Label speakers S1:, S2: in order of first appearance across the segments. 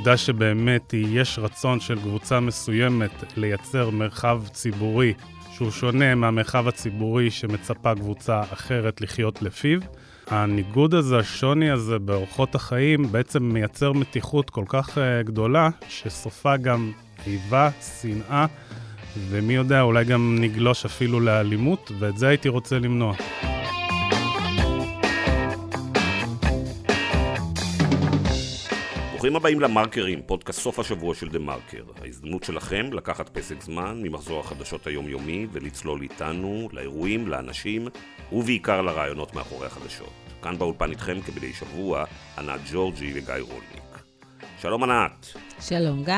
S1: העובדה שבאמת יש רצון של קבוצה מסוימת לייצר מרחב ציבורי שהוא שונה מהמרחב הציבורי שמצפה קבוצה אחרת לחיות לפיו. הניגוד הזה, השוני הזה באורחות החיים, בעצם מייצר מתיחות כל כך uh, גדולה, שסופה גם איבה, שנאה, ומי יודע, אולי גם נגלוש אפילו לאלימות, ואת זה הייתי רוצה למנוע.
S2: ברוכים הבאים למרקרים, פודקאסט סוף השבוע של דה מרקר. ההזדמנות שלכם לקחת פסק זמן ממחזור החדשות היומיומי ולצלול איתנו לאירועים, לאנשים ובעיקר לרעיונות מאחורי החדשות. כאן באולפן איתכם כבדי שבוע, ענת ג'ורג'י וגיא רולניק. שלום ענת.
S3: שלום גיא.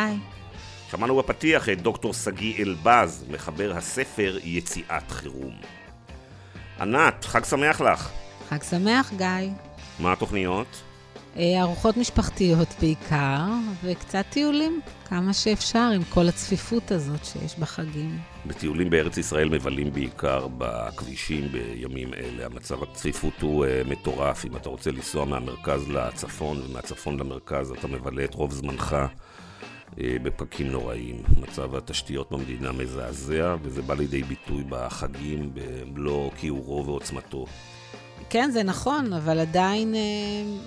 S2: שמענו בפתיח את דוקטור שגיא אלבז, מחבר הספר יציאת חירום. ענת, חג שמח לך.
S3: חג שמח, גיא.
S2: מה התוכניות?
S3: אה, ארוחות משפחתיות בעיקר, וקצת טיולים, כמה שאפשר עם כל הצפיפות הזאת שיש בחגים.
S2: בטיולים בארץ ישראל מבלים בעיקר בכבישים בימים אלה. המצב הצפיפות הוא uh, מטורף. אם אתה רוצה לנסוע מהמרכז לצפון ומהצפון למרכז, אתה מבלה את רוב זמנך uh, בפקקים נוראים. מצב התשתיות במדינה מזעזע, וזה בא לידי ביטוי בחגים במלוא כיעורו ועוצמתו.
S3: כן, זה נכון, אבל עדיין אה,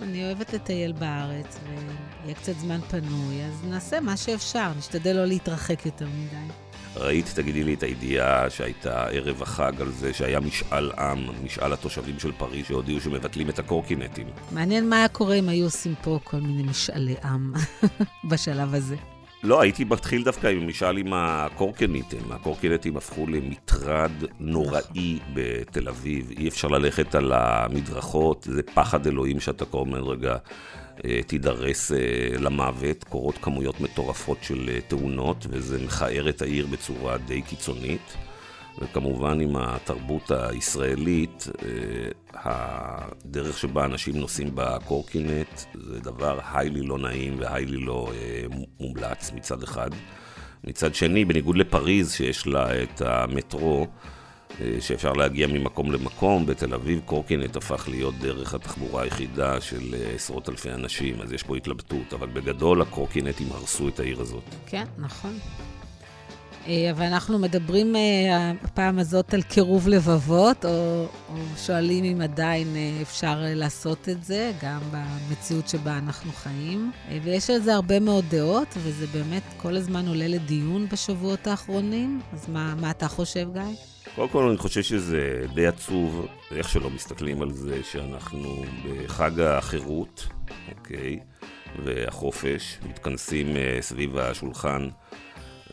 S3: אני אוהבת לטייל בארץ, ויהיה קצת זמן פנוי, אז נעשה מה שאפשר, נשתדל לא להתרחק יותר מדי.
S2: ראית, תגידי לי, את הידיעה שהייתה ערב החג על זה שהיה משאל עם, משאל התושבים של פריז שהודיעו שמבטלים את הקורקינטים.
S3: מעניין מה היה קורה אם היו עושים פה כל מיני משאלי עם בשלב הזה.
S2: לא, הייתי מתחיל דווקא עם משאל עם הקורקינטים. הקורקינטים הפכו למטרד נוראי בתל אביב. אי אפשר ללכת על המדרכות, זה פחד אלוהים שאתה כל הזמן רגע אה, תידרס אה, למוות. קורות כמויות מטורפות של אה, תאונות, וזה מכער את העיר בצורה די קיצונית. וכמובן עם התרבות הישראלית, אה, הדרך שבה אנשים נוסעים בקורקינט זה דבר היילי לא נעים והיילי לא אה, מומלץ מצד אחד. מצד שני, בניגוד לפריז שיש לה את המטרו, אה, שאפשר להגיע ממקום למקום, בתל אביב קורקינט הפך להיות דרך התחבורה היחידה של עשרות אלפי אנשים, אז יש פה התלבטות, אבל בגדול הקורקינטים הרסו את העיר הזאת.
S3: כן, נכון. אה, אבל אנחנו מדברים אה, הפעם הזאת על קירוב לבבות, או, או שואלים אם עדיין אה, אפשר לעשות את זה, גם במציאות שבה אנחנו חיים. ויש על זה הרבה מאוד דעות, וזה באמת כל הזמן עולה לדיון בשבועות האחרונים. אז מה, מה אתה חושב, גיא?
S2: קודם כל אני חושב שזה די עצוב, איך שלא מסתכלים על זה, שאנחנו בחג החירות, אוקיי, והחופש, מתכנסים סביב השולחן.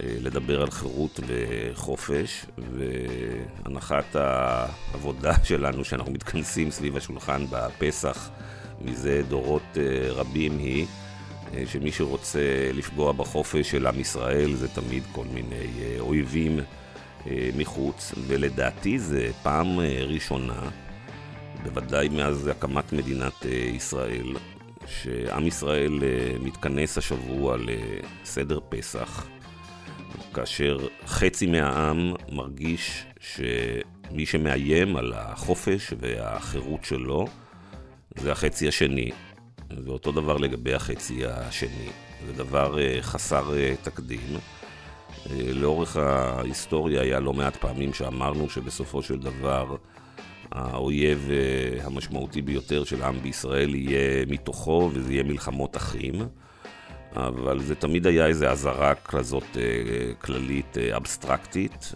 S2: אה, לדבר על חירות וחופש, והנחת העבודה שלנו שאנחנו מתכנסים סביב השולחן בפסח מזה דורות אה, רבים היא אה, שמי שרוצה לפגוע בחופש של עם ישראל זה תמיד כל מיני אויבים מחוץ, ולדעתי זה פעם ראשונה, בוודאי מאז הקמת מדינת ישראל, שעם ישראל מתכנס השבוע לסדר פסח. כאשר חצי מהעם מרגיש שמי שמאיים על החופש והחירות שלו זה החצי השני. ואותו דבר לגבי החצי השני. זה דבר אה, חסר אה, תקדים. אה, לאורך ההיסטוריה היה לא מעט פעמים שאמרנו שבסופו של דבר האויב המשמעותי ביותר של העם בישראל יהיה מתוכו וזה יהיה מלחמות אחים. אבל זה תמיד היה איזו אזהרה כזאת אה, כללית אה, אבסטרקטית,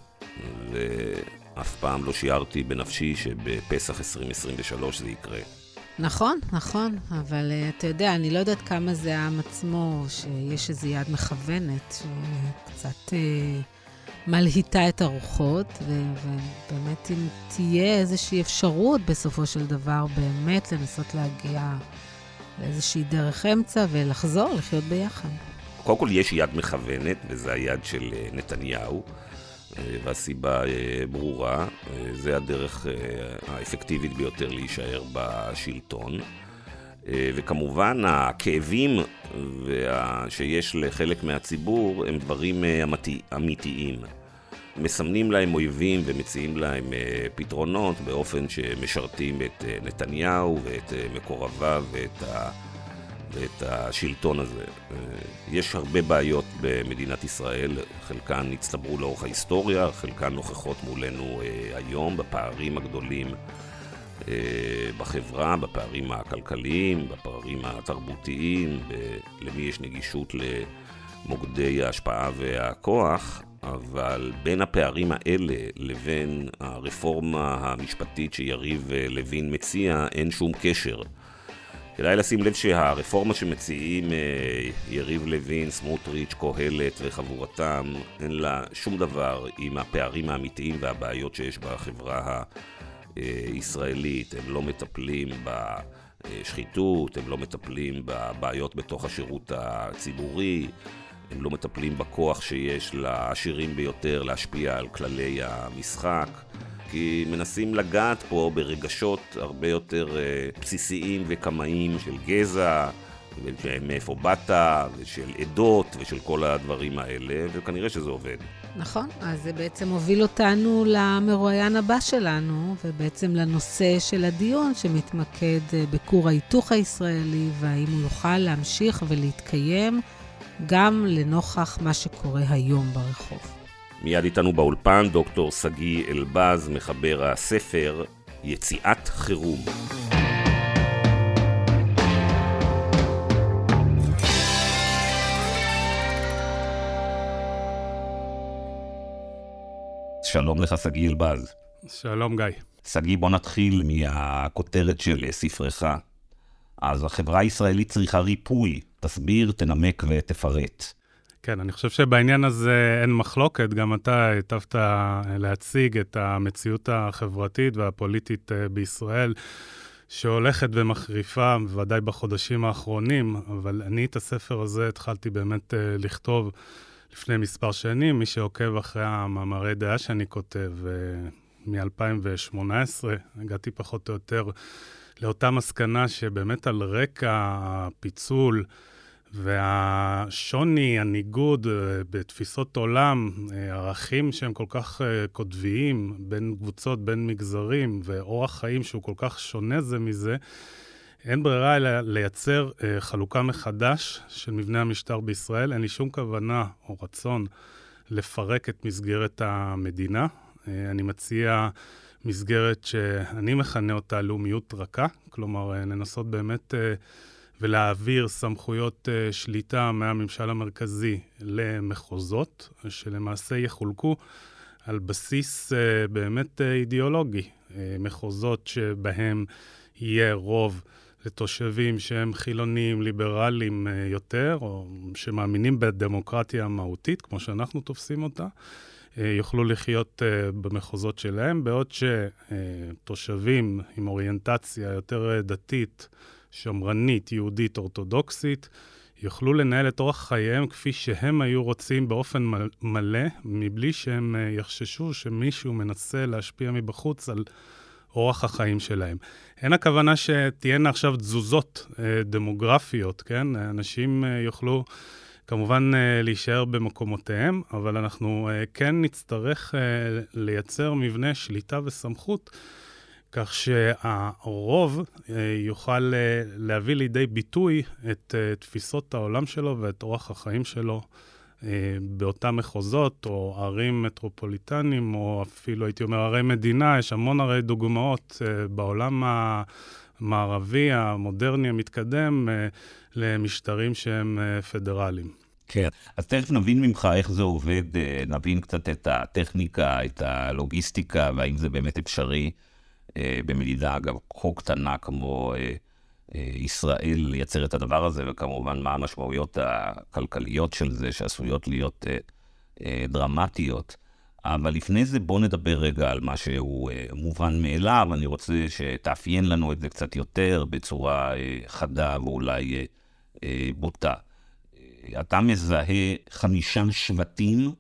S2: ואף פעם לא שיערתי בנפשי שבפסח 2023 זה יקרה.
S3: נכון, נכון, אבל uh, אתה יודע, אני לא יודעת כמה זה העם עצמו, שיש איזו יד מכוונת, שקצת uh, מלהיטה את הרוחות, ובאמת אם תהיה איזושהי אפשרות בסופו של דבר באמת לנסות להגיע לאיזושהי דרך אמצע ולחזור לחיות ביחד.
S2: קודם כל יש יד מכוונת, וזה היד של אה, נתניהו, אה, והסיבה אה, ברורה, זה הדרך האפקטיבית ביותר להישאר בשלטון. וכמובן הכאבים שיש לחלק מהציבור הם דברים אמיתיים. מסמנים להם אויבים ומציעים להם uh, פתרונות באופן שמשרתים את uh, נתניהו ואת uh, מקורביו ואת ואת השלטון הזה. יש הרבה בעיות במדינת ישראל, חלקן הצטברו לאורך ההיסטוריה, חלקן נוכחות מולנו היום בפערים הגדולים בחברה, בפערים הכלכליים, בפערים התרבותיים, למי יש נגישות למוקדי ההשפעה והכוח, אבל בין הפערים האלה לבין הרפורמה המשפטית שיריב לוין מציע, אין שום קשר. כדאי לשים לב שהרפורמה שמציעים אה, יריב לוין, סמוטריץ', קהלת וחבורתם, אין לה שום דבר עם הפערים האמיתיים והבעיות שיש בחברה הישראלית. הם לא מטפלים בשחיתות, הם לא מטפלים בבעיות בתוך השירות הציבורי. הם לא מטפלים בכוח שיש לעשירים ביותר להשפיע על כללי המשחק, כי מנסים לגעת פה ברגשות הרבה יותר uh, בסיסיים וקמאיים של גזע, ומאיפה באת, ושל עדות, ושל כל הדברים האלה, וכנראה שזה עובד.
S3: נכון, אז זה בעצם הוביל אותנו למרואיין הבא שלנו, ובעצם לנושא של הדיון שמתמקד אה, בכור ההיתוך הישראלי, והאם הוא יוכל להמשיך ולהתקיים. גם לנוכח מה שקורה היום ברחוב.
S2: מיד איתנו באולפן דוקטור שגיא אלבז, מחבר הספר יציאת חירום. שלום לך, שגיא אלבז.
S1: שלום, גיא.
S2: שגיא, בוא נתחיל מהכותרת של ספרך. אז החברה הישראלית צריכה ריפוי. תסביר, תנמק ותפרט.
S1: כן, אני חושב שבעניין הזה אין מחלוקת. גם אתה היטבת להציג את המציאות החברתית והפוליטית אה, בישראל, שהולכת ומחריפה, בוודאי בחודשים האחרונים, אבל אני את הספר הזה התחלתי באמת אה, לכתוב לפני מספר שנים. מי שעוקב אחרי המאמרי דעה שאני כותב, אה, מ-2018, הגעתי פחות או יותר לאותה מסקנה שבאמת על רקע הפיצול, והשוני, הניגוד אה, בתפיסות עולם, אה, ערכים שהם כל כך אה, קוטביים בין קבוצות, בין מגזרים, ואורח חיים שהוא כל כך שונה זה מזה, אין ברירה אלא לייצר חלוקה מחדש של מבנה המשטר בישראל. אין לי שום כוונה או רצון לפרק את מסגרת המדינה. אני מציע מסגרת שאני מכנה אותה לאומיות רכה, כלומר, לנסות באמת... ולהעביר סמכויות uh, שליטה מהממשל המרכזי למחוזות, שלמעשה יחולקו על בסיס uh, באמת uh, אידיאולוגי. Uh, מחוזות שבהם יהיה רוב לתושבים שהם חילונים, ליברליים uh, יותר, או שמאמינים בדמוקרטיה המהותית, כמו שאנחנו תופסים אותה. יוכלו לחיות במחוזות שלהם, בעוד שתושבים עם אוריינטציה יותר דתית, שמרנית, יהודית, אורתודוקסית, יוכלו לנהל את אורח חייהם כפי שהם היו רוצים באופן מלא, מבלי שהם אה, יחששו שמישהו מנסה להשפיע מבחוץ על אורח החיים שלהם. אין הכוונה שתהיינה עכשיו תזוזות אה, דמוגרפיות, כן? אנשים אה, יוכלו כמובן להישאר במקומותיהם, אבל אנחנו כן נצטרך לייצר מבנה שליטה וסמכות. כך שהרוב אה, יוכל אה, להביא לידי ביטוי את אה, תפיסות העולם שלו ואת אורח החיים שלו באותם מחוזות, או ערים מטרופוליטניים, או אפילו, הייתי אומר, ערי מדינה. יש המון הרי דוגמאות בעולם המערבי, המודרני, המתקדם, למשטרים שהם פדרליים.
S2: כן, אז תכף נבין ממך איך זה עובד, נבין קצת את הטכניקה, את הלוגיסטיקה, והאם זה באמת אפשרי. אה, במדידה, אגב, כה קטנה כמו אה, אה, ישראל לייצר את הדבר הזה, וכמובן מה המשמעויות הכלכליות של זה, שעשויות להיות דרמטיות. אבל לפני זה בואו נדבר רגע על מה שהוא מובן מאליו. אני רוצה שתאפיין לנו את זה קצת יותר בצורה חדה ואולי בוטה. אתה מזהה חמישה שבטים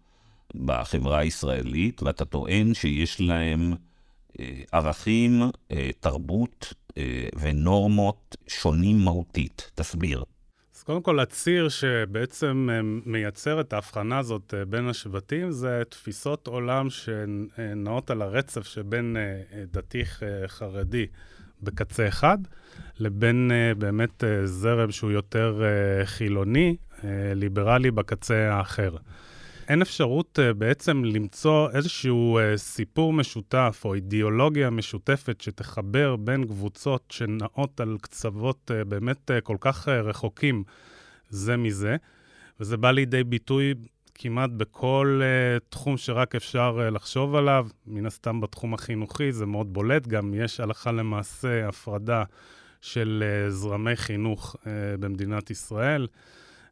S2: בחברה הישראלית, ואתה טוען שיש להם ערכים, אה, תרבות אה, ונורמות שונים מהותית. תסביר.
S1: אז קודם כל, הציר שבעצם מייצר את ההבחנה הזאת בין השבטים זה תפיסות עולם שנעות על הרצף שבין דתי חרדי בקצה אחד, לבין באמת זרם שהוא יותר חילוני, ליברלי בקצה האחר. אין אפשרות uh, בעצם למצוא איזשהו uh, סיפור משותף או אידיאולוגיה משותפת שתחבר בין קבוצות שנעות על קצוות uh, באמת כל כך רחוקים זה מזה, וזה בא לידי ביטוי כמעט בכל uh, תחום שרק אפשר uh, לחשוב עליו. מן הסתם בתחום החינוכי זה מאוד בולט, גם יש הלכה למעשה הפרדה של uh, זרמי חינוך uh, במדינת ישראל.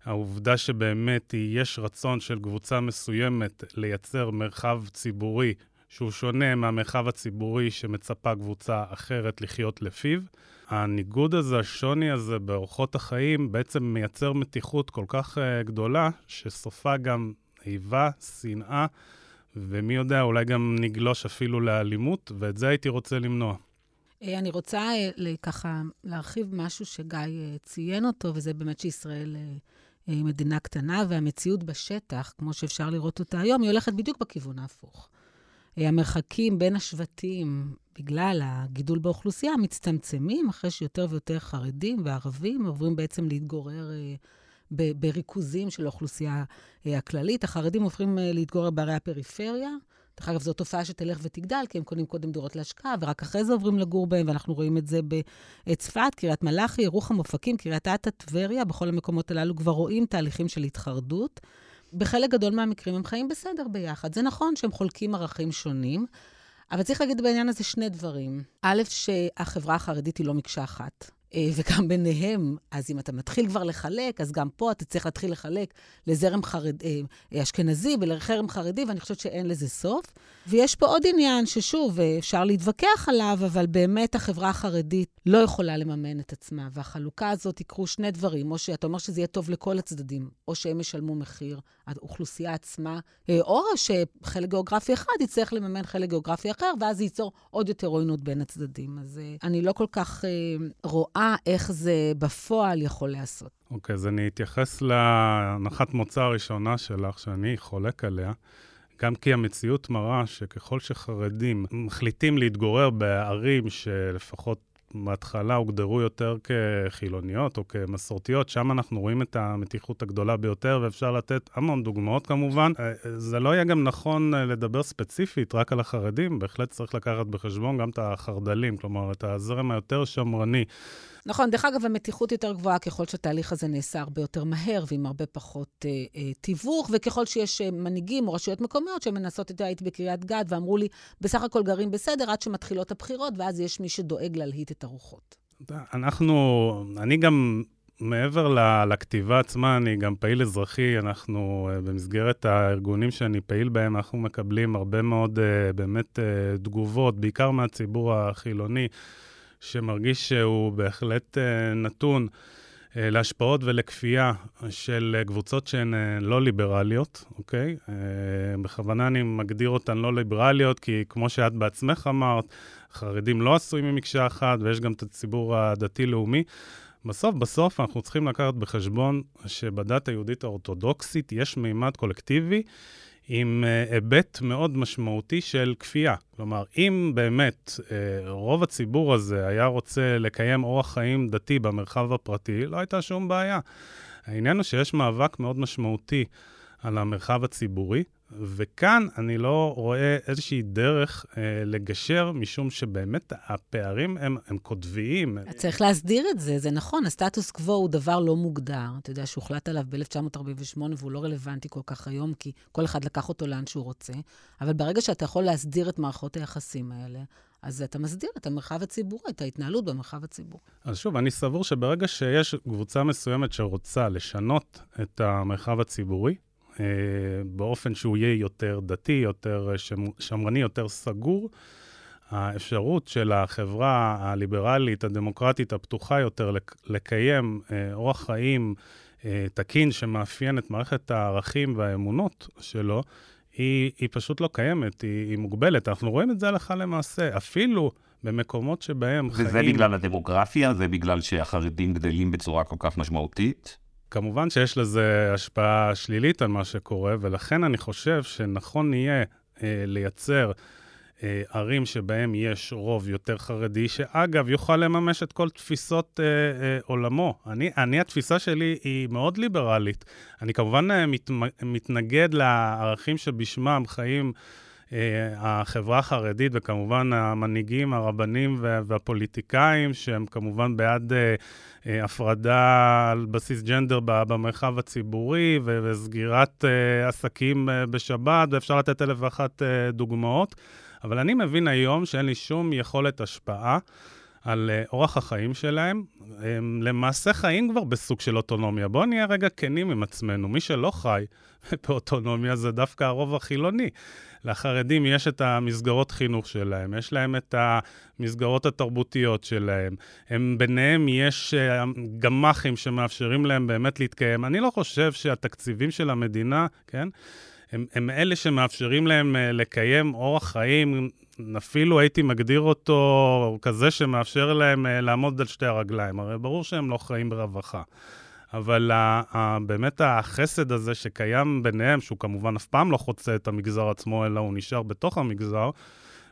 S1: העובדה שבאמת יש רצון של קבוצה מסוימת לייצר מרחב ציבורי שהוא שונה מהמרחב הציבורי שמצפה קבוצה אחרת לחיות לפיו. הניגוד הזה, השוני הזה באורחות החיים, בעצם מייצר מתיחות כל כך uh, גדולה, שסופה גם איבה, שנאה, ומי יודע, אולי גם נגלוש אפילו לאלימות, ואת זה הייתי רוצה למנוע.
S3: אה, אני רוצה אה, ככה להרחיב משהו שגיא ציין אותו, וזה באמת שישראל היא מדינה קטנה, והמציאות בשטח, כמו שאפשר לראות אותה היום, היא הולכת בדיוק בכיוון ההפוך. המרחקים בין השבטים, בגלל הגידול באוכלוסייה, מצטמצמים אחרי שיותר ויותר חרדים וערבים עוברים בעצם להתגורר אה, בריכוזים של האוכלוסייה אה, הכללית. החרדים אה, להתגורר בערי הפריפריה. דרך אגב, זו תופעה שתלך ותגדל, כי הם קונים קודם דירות להשקעה, ורק אחרי זה עוברים לגור בהם, ואנחנו רואים את זה בצפת, קריית מלאכי, ירוחם, אופקים, קריית אתא, טבריה, בכל המקומות הללו כבר רואים תהליכים של התחרדות. בחלק גדול מהמקרים הם חיים בסדר ביחד. זה נכון שהם חולקים ערכים שונים, אבל צריך להגיד בעניין הזה שני דברים. א', שהחברה החרדית היא לא מקשה אחת. אה, וגם ביניהם, אז אם אתה מתחיל כבר לחלק, אז גם פה אתה צריך להתחיל לחלק לזרם חרד, אה, אשכנזי ולחרם חרדי, ואני חושבת שאין לזה סוף. ויש פה עוד עניין ששוב, אפשר להתווכח עליו, אבל באמת החברה החרדית לא יכולה לממן את עצמה, והחלוקה הזאת יקרו שני דברים, או שאתה אומר שזה יהיה טוב לכל הצדדים, או שהם ישלמו מחיר, האוכלוסייה עצמה, או שחלק גיאוגרפי אחד יצטרך לממן חלק גיאוגרפי אחר, ואז זה ייצור עוד יותר עוינות בין הצדדים. אז אני לא כל כך רואה איך זה בפועל יכול להיעשות.
S1: אוקיי, okay, אז אני אתייחס להנחת מוצא הראשונה שלך, שאני חולק עליה. גם כי המציאות מראה שככל שחרדים מחליטים להתגורר בערים שלפחות בהתחלה הוגדרו יותר כחילוניות או כמסורתיות, שם אנחנו רואים את המתיחות הגדולה ביותר, ואפשר לתת המון דוגמאות כמובן. אה, זה לא יהיה גם נכון אה, לדבר ספציפית רק על החרדים, בהחלט צריך לקחת בחשבון גם את החרדלים, כלומר, את הזרם היותר שמרני.
S3: נכון, דרך אגב, המתיחות יותר גבוהה ככל שהתהליך הזה נעשה הרבה יותר מהר ועם הרבה פחות אה, אה, תיווך, וככל שיש אה, מנהיגים או רשויות מקומיות שמנסות, את הייתי בקריית גת ואמרו לי, בסך הכל גרים בסדר עד שמתחילות הבחירות, ואז יש מי שדואג להלהיט את הרוחות.
S1: אנחנו, אני גם מעבר לכתיבה עצמה, אני גם פעיל אזרחי, אנחנו אה, במסגרת הארגונים שאני פעיל בהם, אנחנו מקבלים הרבה מאוד אה, באמת תגובות, בעיקר מהציבור החילוני. שמרגיש שהוא בהחלט אה, נתון אה, להשפעות ולכפייה של אה, קבוצות שהן לא ליברליות, אוקיי? בכוונה אני מגדיר אותן לא ליברליות, כי כמו שאת בעצמך אמרת, חרדים לא עשויים ממקשה אחת, ויש גם את הציבור הדתי-לאומי. בסוף, בסוף אנחנו צריכים לקחת בחשבון שבדת היהודית האורתודוקסית יש מימד קולקטיבי עם אה, היבט מאוד משמעותי של כפייה. כלומר, אם באמת אה, רוב הציבור הזה היה רוצה לקיים אורח חיים דתי במרחב הפרטי, לא הייתה שום בעיה. העניין הוא שיש מאבק מאוד משמעותי על המרחב הציבורי, וכאן אני לא רואה איזושהי דרך אה, לגשר, משום שבאמת הפערים הם, הם קוטביים.
S3: צריך להסדיר את זה, זה נכון, הסטטוס קוו הוא דבר לא מוגדר. אתה יודע שהוחלט עליו ב-1948 והוא לא רלוונטי כל כך היום, כי כל אחד לקח אותו לאן שהוא רוצה, אבל ברגע שאתה יכול להסדיר את מערכות היחסים האלה, אז אתה מסדיר את המרחב הציבורי, את ההתנהלות במרחב הציבורי.
S1: אז שוב, אני סבור שברגע שיש קבוצה מסוימת שרוצה לשנות את המרחב הציבורי, אה, באופן שהוא יהיה יותר דתי, יותר שמרני, יותר סגור. האפשרות של החברה הליברלית, הדמוקרטית, הפתוחה יותר, לקיים אה, אורח חיים אה, תקין שמאפיין את מערכת הערכים והאמונות שלו, היא, היא פשוט לא קיימת, היא, היא מוגבלת. אנחנו רואים את זה הלכה למעשה. אפילו במקומות שבהם
S2: וזה חיים... וזה בגלל הדמוגרפיה? זה בגלל שהחרדים גדלים בצורה כל כך משמעותית?
S1: כמובן שיש לזה השפעה שלילית על מה שקורה, ולכן אני חושב שנכון יהיה אה, לייצר אה, ערים שבהם יש רוב יותר חרדי, שאגב, יוכל לממש את כל תפיסות אה, אה, עולמו. אני, אני, התפיסה שלי היא מאוד ליברלית. אני כמובן אה, מת, מתנגד לערכים שבשמם חיים החברה החרדית, וכמובן המנהיגים, הרבנים והפוליטיקאים, שהם כמובן בעד אה, אה, הפרדה על בסיס ג'נדר במרחב הציבורי וסגירת עסקים בשבת, ואפשר לתת אלף ואחת דוגמאות. אבל אני מבין היום שאין לי שום יכולת השפעה. על אורח החיים שלהם, הם למעשה חיים כבר בסוג של אוטונומיה. בואו נהיה רגע כנים עם עצמנו. מי שלא חי באוטונומיה זה דווקא הרוב החילוני. לחרדים יש את המסגרות חינוך שלהם, יש להם את המסגרות התרבותיות שלהם. הם, ביניהם יש אה, גמ"חים שמאפשרים להם באמת להתקיים. אני לא חושב שהתקציבים של המדינה, כן, הם, הם אלה שמאפשרים להם אה, לקיים אורח חיים, אפילו הייתי מגדיר אותו כזה שמאפשר להם אה, לעמוד על שתי הרגליים. הרי ברור שהם לא חיים ברווחה. אבל ה, ה, באמת החסד הזה שקיים ביניהם, שהוא כמובן אף פעם לא חוצה את המגזר עצמו, אלא הוא נשאר בתוך המגזר,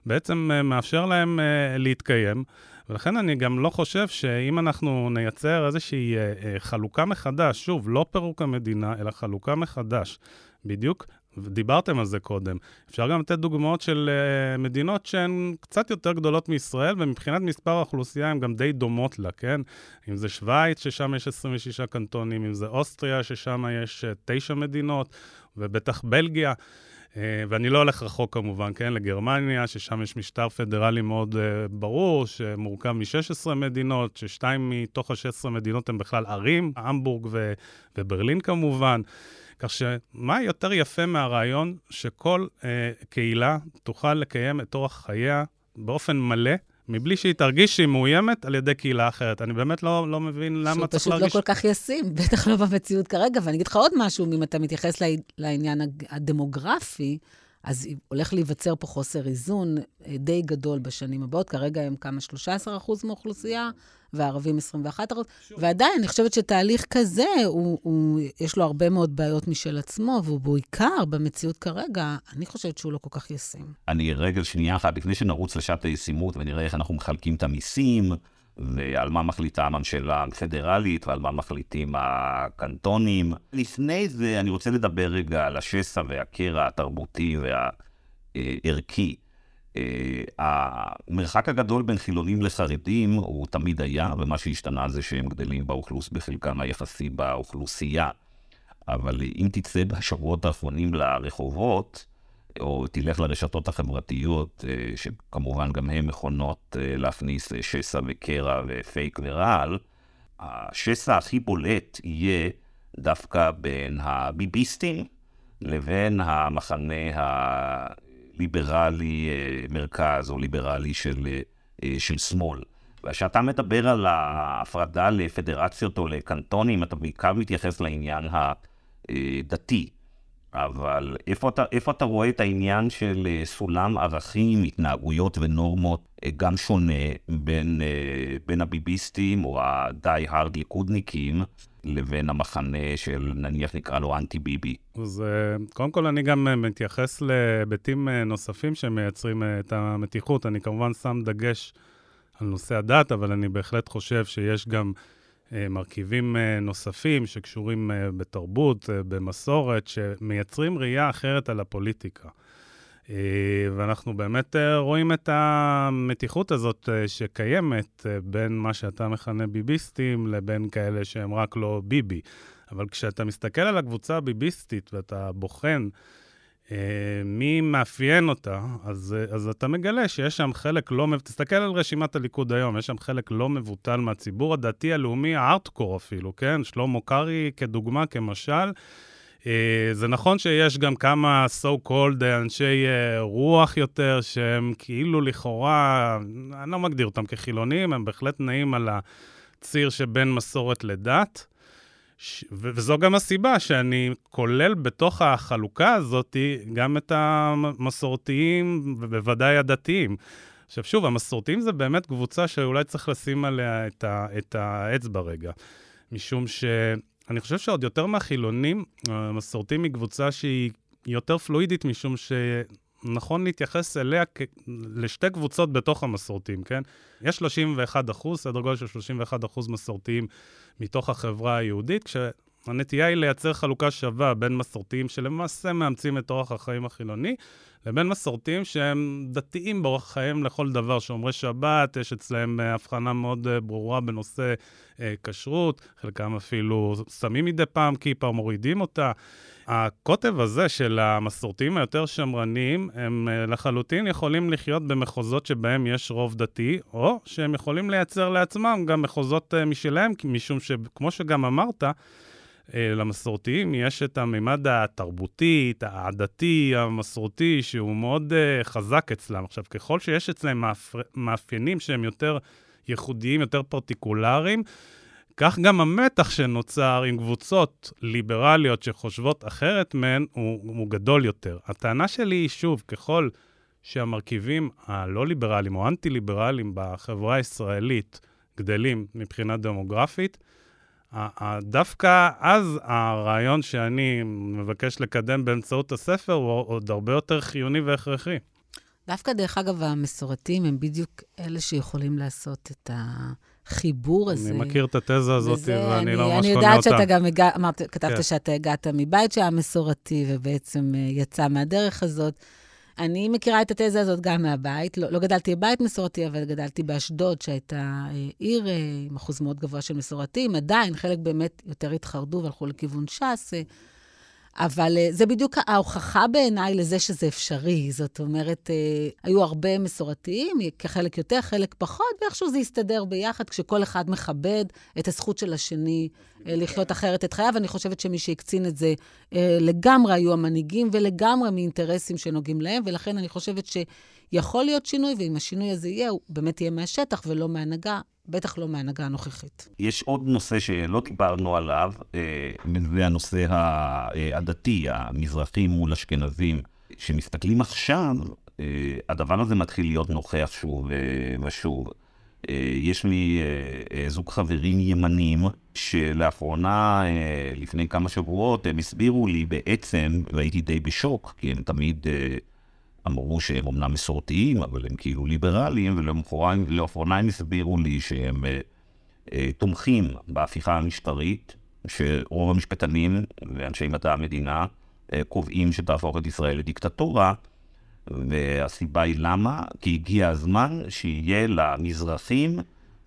S1: בעצם uh, מאפשר להם uh, להתקיים. ולכן אני גם לא חושב שאם אנחנו נייצר איזושהי uh, חלוקה מחדש, שוב, לא פירוק המדינה, אלא חלוקה מחדש, בדיוק דיברתם על זה קודם. אפשר גם לתת דוגמאות של uh, מדינות שהן קצת יותר גדולות מישראל, ומבחינת מספר האוכלוסייה הן גם די דומות לה, כן? אם זה שווייץ, ששם יש 26 קנטונים, אם זה אוסטריה, ששם יש uh, תשע מדינות, ובטח בלגיה. Uh, ואני לא הולך רחוק כמובן, כן? לגרמניה, ששם יש משטר פדרלי מאוד uh, ברור, שמורכב מ-16 מדינות, ששתיים מתוך ה-16 מדינות הן בכלל ערים, המבורג ו- וברלין כמובן. כך שמה יותר יפה מהרעיון שכל אה, קהילה תוכל לקיים את אורח חייה באופן מלא, מבלי שהיא תרגיש שהיא מאוימת על ידי קהילה אחרת. אני באמת לא, לא מבין למה צריך להרגיש...
S3: שהוא פשוט לא כל כך ישים, בטח לא במציאות כרגע. ואני אגיד לך עוד משהו, אם אתה מתייחס לעניין הדמוגרפי, אז הולך להיווצר פה חוסר איזון אה, די גדול בשנים הבאות. כרגע הם כמה, 13 אחוז מהאוכלוסייה, והערבים 21 אחוז. ועדיין, אני חושבת שתהליך כזה, הוא, הוא, יש לו הרבה מאוד בעיות משל עצמו, והוא בעיקר, במציאות כרגע, אני חושבת שהוא לא כל כך ישים.
S4: אני רגל שנייה אחת, לפני שנרוץ לשעת הישימות ונראה איך אנחנו מחלקים את המיסים, ועל מה מחליטה הממשלה הפדרלית ועל מה מחליטים הקנטונים. לפני זה אני רוצה לדבר רגע על השסע והקרע התרבותי והערכי. אה, המרחק הגדול בין חילונים לחרדים הוא תמיד היה, ומה שהשתנה זה שהם גדלים באוכלוס... בחלקם היחסי באוכלוסייה. אבל אם תצא בשבועות האחרונים לרחובות, או תלך לרשתות החברתיות, אה, שכמובן גם הן מכונות אה, להכניס אה, שסע וקרע ופייק ורעל, השסע הכי בולט יהיה דווקא בין הביביסטים לבין המחנה הליברלי מרכז או ליברלי של, של שמאל. וכשאתה מדבר על ההפרדה לפדרציות או לקנטונים, אתה בעיקר מתייחס לעניין הדתי. אבל איפה אתה, איפה אתה רואה את העניין של אה, סולם ערכים, התנהגויות ונורמות אה, גם שונה בין, אה, בין הביביסטים או הדי-הרד ליכודניקים לבין המחנה של נניח נקרא לו אנטי-ביבי?
S1: אז קודם כל אני גם מתייחס להיבטים נוספים שמייצרים את המתיחות. אני כמובן שם דגש על נושא הדת, אבל אני בהחלט חושב שיש גם... אה, מרכיבים אה, נוספים שקשורים אה, בתרבות, במסורת, שמייצרים ראייה אחרת על הפוליטיקה. ואנחנו באמת רואים את המתיחות הזאת שקיימת בין מה שאתה מכנה ביביסטים לבין כאלה שהם רק לא ביבי. אבל כשאתה מסתכל על הקבוצה הביביסטית ואתה בוחן מי מאפיין אותה, אז, אה, אז אתה מגלה שיש שם חלק לא... תסתכל על רשימת הליכוד היום, יש שם חלק לא מבוטל מהציבור הדתי הלאומי, הארטקור אפילו, כן? שלמה קרעי כדוגמה, כמשל. אה, זה נכון שיש גם כמה so called אנשי רוח יותר, שהם כאילו לכאורה, אני לא מגדיר אותם כחילונים, הם בהחלט נעים על הציר שבין מסורת לדת. ש... וזו גם הסיבה שאני כולל בתוך החלוקה הזאת גם את המסורתיים ובוודאי הדתיים. עכשיו שוב, המסורתיים זה באמת קבוצה שאולי צריך לשים עליה את, ה... את האצבע רגע, משום שאני חושב שעוד יותר מהחילונים, המסורתיים היא קבוצה שהיא יותר פלואידית, משום ש... נכון להתייחס אליה כ... לשתי קבוצות בתוך המסורתיים, כן? יש 31 אחוז, סדר גודל של 31 אחוז מסורתיים מתוך החברה היהודית, כשהנטייה היא לייצר חלוקה שווה בין מסורתיים שלמעשה מאמצים את אורח החיים החילוני, לבין מסורתיים שהם דתיים באורח חיים לכל דבר, שומרי שבת, יש אצלהם אה, הבחנה מאוד אה, ברורה בנושא אה, כשרות, חלקם אפילו שמים מדי פעם כיפה, מורידים אותה. הקוטב הזה של המסורתיים היותר שמרניים, הם לחלוטין יכולים לחיות במחוזות שבהם יש רוב דתי, או שהם יכולים לייצר לעצמם גם מחוזות משלהם, משום שכמו שגם אמרת, אה, למסורתיים יש את הממד התרבותי, העדתי, המסורתי, שהוא מאוד חזק אצלם. עכשיו, ככל שיש אצלם מאפיינים שהם יותר ייחודיים, יותר פרטיקולריים, כך גם המתח שנוצר עם קבוצות ליברליות שחושבות אחרת מהן הוא, הוא גדול יותר. הטענה שלי היא, שוב, ככל שהמרכיבים הלא ליברליים או אנטי-ליברליים בחברה הישראלית גדלים מבחינה דמוגרפית, דווקא אז הרעיון שאני מבקש לקדם באמצעות הספר הוא עוד הרבה יותר חיוני והכרחי.
S3: דווקא, דרך אגב, המסורתיים הם בדיוק אלה שיכולים לעשות את החיבור הזה.
S1: אני מכיר את התזה הזאת, וזה, ואני
S3: אני,
S1: לא ממש קונה
S3: אותה. אני יודעת שאתה גם הגע, אמרת, כתבת כן. שאתה הגעת מבית שהיה מסורתי, ובעצם אה, יצא מהדרך הזאת. אני מכירה את התזה הזאת גם מהבית. לא, לא גדלתי בבית מסורתי, אבל גדלתי באשדוד, שהייתה אה, עיר אה, עם אחוז מאוד גבוה של מסורתיים. עדיין, חלק באמת יותר התחרדו והלכו לכיוון ש"ס. אה, אבל uh, זה בדיוק ההוכחה בעיניי לזה שזה אפשרי. זאת אומרת, uh, היו הרבה מסורתיים, כחלק יותר, חלק פחות, ואיכשהו זה הסתדר ביחד, כשכל אחד מכבד את הזכות של השני uh, לחיות אחרת את חייו. אני חושבת שמי שהקצין את זה לגמרי היו המנהיגים, ולגמרי מאינטרסים שנוגעים להם, ולכן אני חושבת שיכול להיות שינוי, ואם השינוי הזה יהיה, הוא באמת יהיה מהשטח ולא מהנהגה. בטח לא מההנהגה הנוכחית.
S4: יש עוד נושא שלא דיברנו עליו, וזה אה, הנושא הדתי, המזרחים מול אשכנזים. כשמסתכלים עכשיו, אה, הדבר הזה מתחיל להיות נוכח שוב אה, ושוב. יש לי זוג חברים ימנים שלאחרונה, לפני כמה שבועות, הם הסבירו לי בעצם, והייתי די בשוק, כי הם תמיד אמרו שהם אומנם מסורתיים, אבל הם כאילו ליברליים, ולאחרונה הם הסבירו לי שהם אה, אה, תומכים בהפיכה המשטרית, שרוב המשפטנים ואנשי מדע המדינה אה, קובעים שתהפוך את ישראל לדיקטטורה, והסיבה היא למה? כי הגיע הזמן שיהיה למזרחים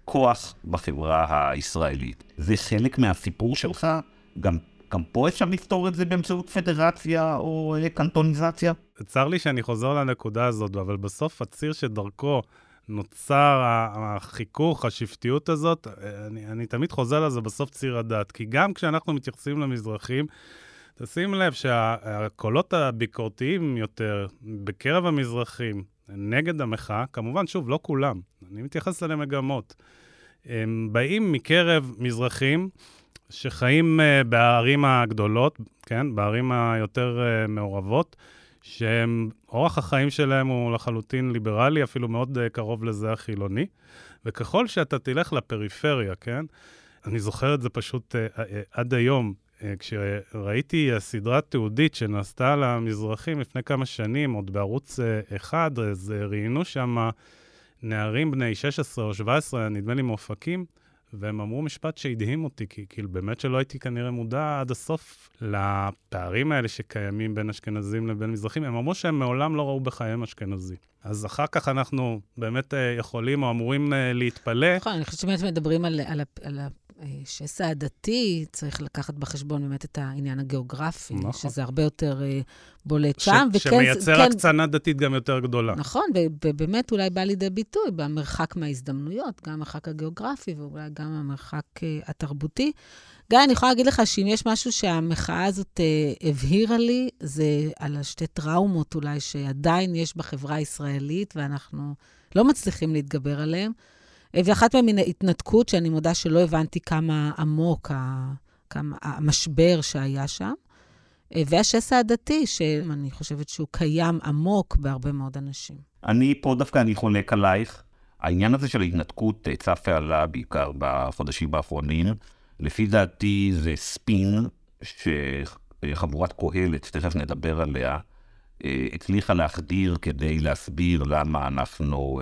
S4: כוח בחברה הישראלית. זה חלק מהסיפור שלך? גם גם פה אפשר לפתור את זה באמצעות פדרציה או אה, קנטוניזציה?
S1: צר לי שאני חוזר לנקודה הזאת, אבל בסוף הציר שדרכו נוצר החיכוך, השבטיות הזאת, אה, אני, אני תמיד חוזר לזה בסוף ציר הדת. כי גם כשאנחנו מתייחסים למזרחים, תשים לב שהקולות הביקורתיים יותר בקרב המזרחים נגד המחאה, כמובן, שוב, לא כולם, אני מתייחס למגמות, הם באים מקרב מזרחים שחיים uh, בערים הגדולות, כן, בערים היותר uh, מעורבות, שאורח החיים שלהם הוא לחלוטין ליברלי, אפילו מאוד uh, קרוב לזה החילוני. וככל שאתה תלך לפריפריה, כן, אני זוכר את זה פשוט uh, uh, עד היום, כשראיתי הסדרה תיעודית שנעשתה על המזרחים לפני כמה שנים, עוד בערוץ אחד, אז ראיינו שם נערים בני 16 או 17, נדמה לי מאופקים, והם אמרו משפט שהדהים אותי, כי כאילו באמת שלא הייתי כנראה מודע עד הסוף לפערים האלה שקיימים בין אשכנזים לבין מזרחים. הם אמרו שהם מעולם לא ראו בחייהם אשכנזי. אז אחר כך אנחנו באמת uh, יכולים או אמורים uh, להתפלא.
S3: נכון, אני חושבת שבאמת מדברים על, על, על השסע הדתי, צריך לקחת בחשבון באמת את העניין הגיאוגרפי, נכון. שזה הרבה יותר uh, בולט ש- שם.
S1: וכן, שמייצר כן, הקצנה דתית גם יותר גדולה.
S3: נכון, ובאמת אולי בא לידי ביטוי במרחק מההזדמנויות, גם המרחק הגיאוגרפי ואולי גם המרחק uh, התרבותי. גיא, אני יכולה להגיד לך שאם יש משהו שהמחאה הזאת uh, הבהירה לי, זה על השתי טראומות אולי שעדיין יש בחברה הישראלית, ואנחנו לא מצליחים להתגבר עליהן. ואחת מהן מן ההתנתקות, שאני מודה שלא הבנתי כמה עמוק כמה המשבר שהיה שם. והשסע הדתי, שאני חושבת שהוא קיים עמוק בהרבה מאוד אנשים.
S4: אני פה דווקא, אני חולק עלייך. העניין הזה של ההתנתקות צף ועלה בעיקר בחודשים האחרונים. לפי דעתי זה ספין שחבורת קהלת, תכף נדבר עליה, הצליחה להחדיר כדי להסביר למה אנחנו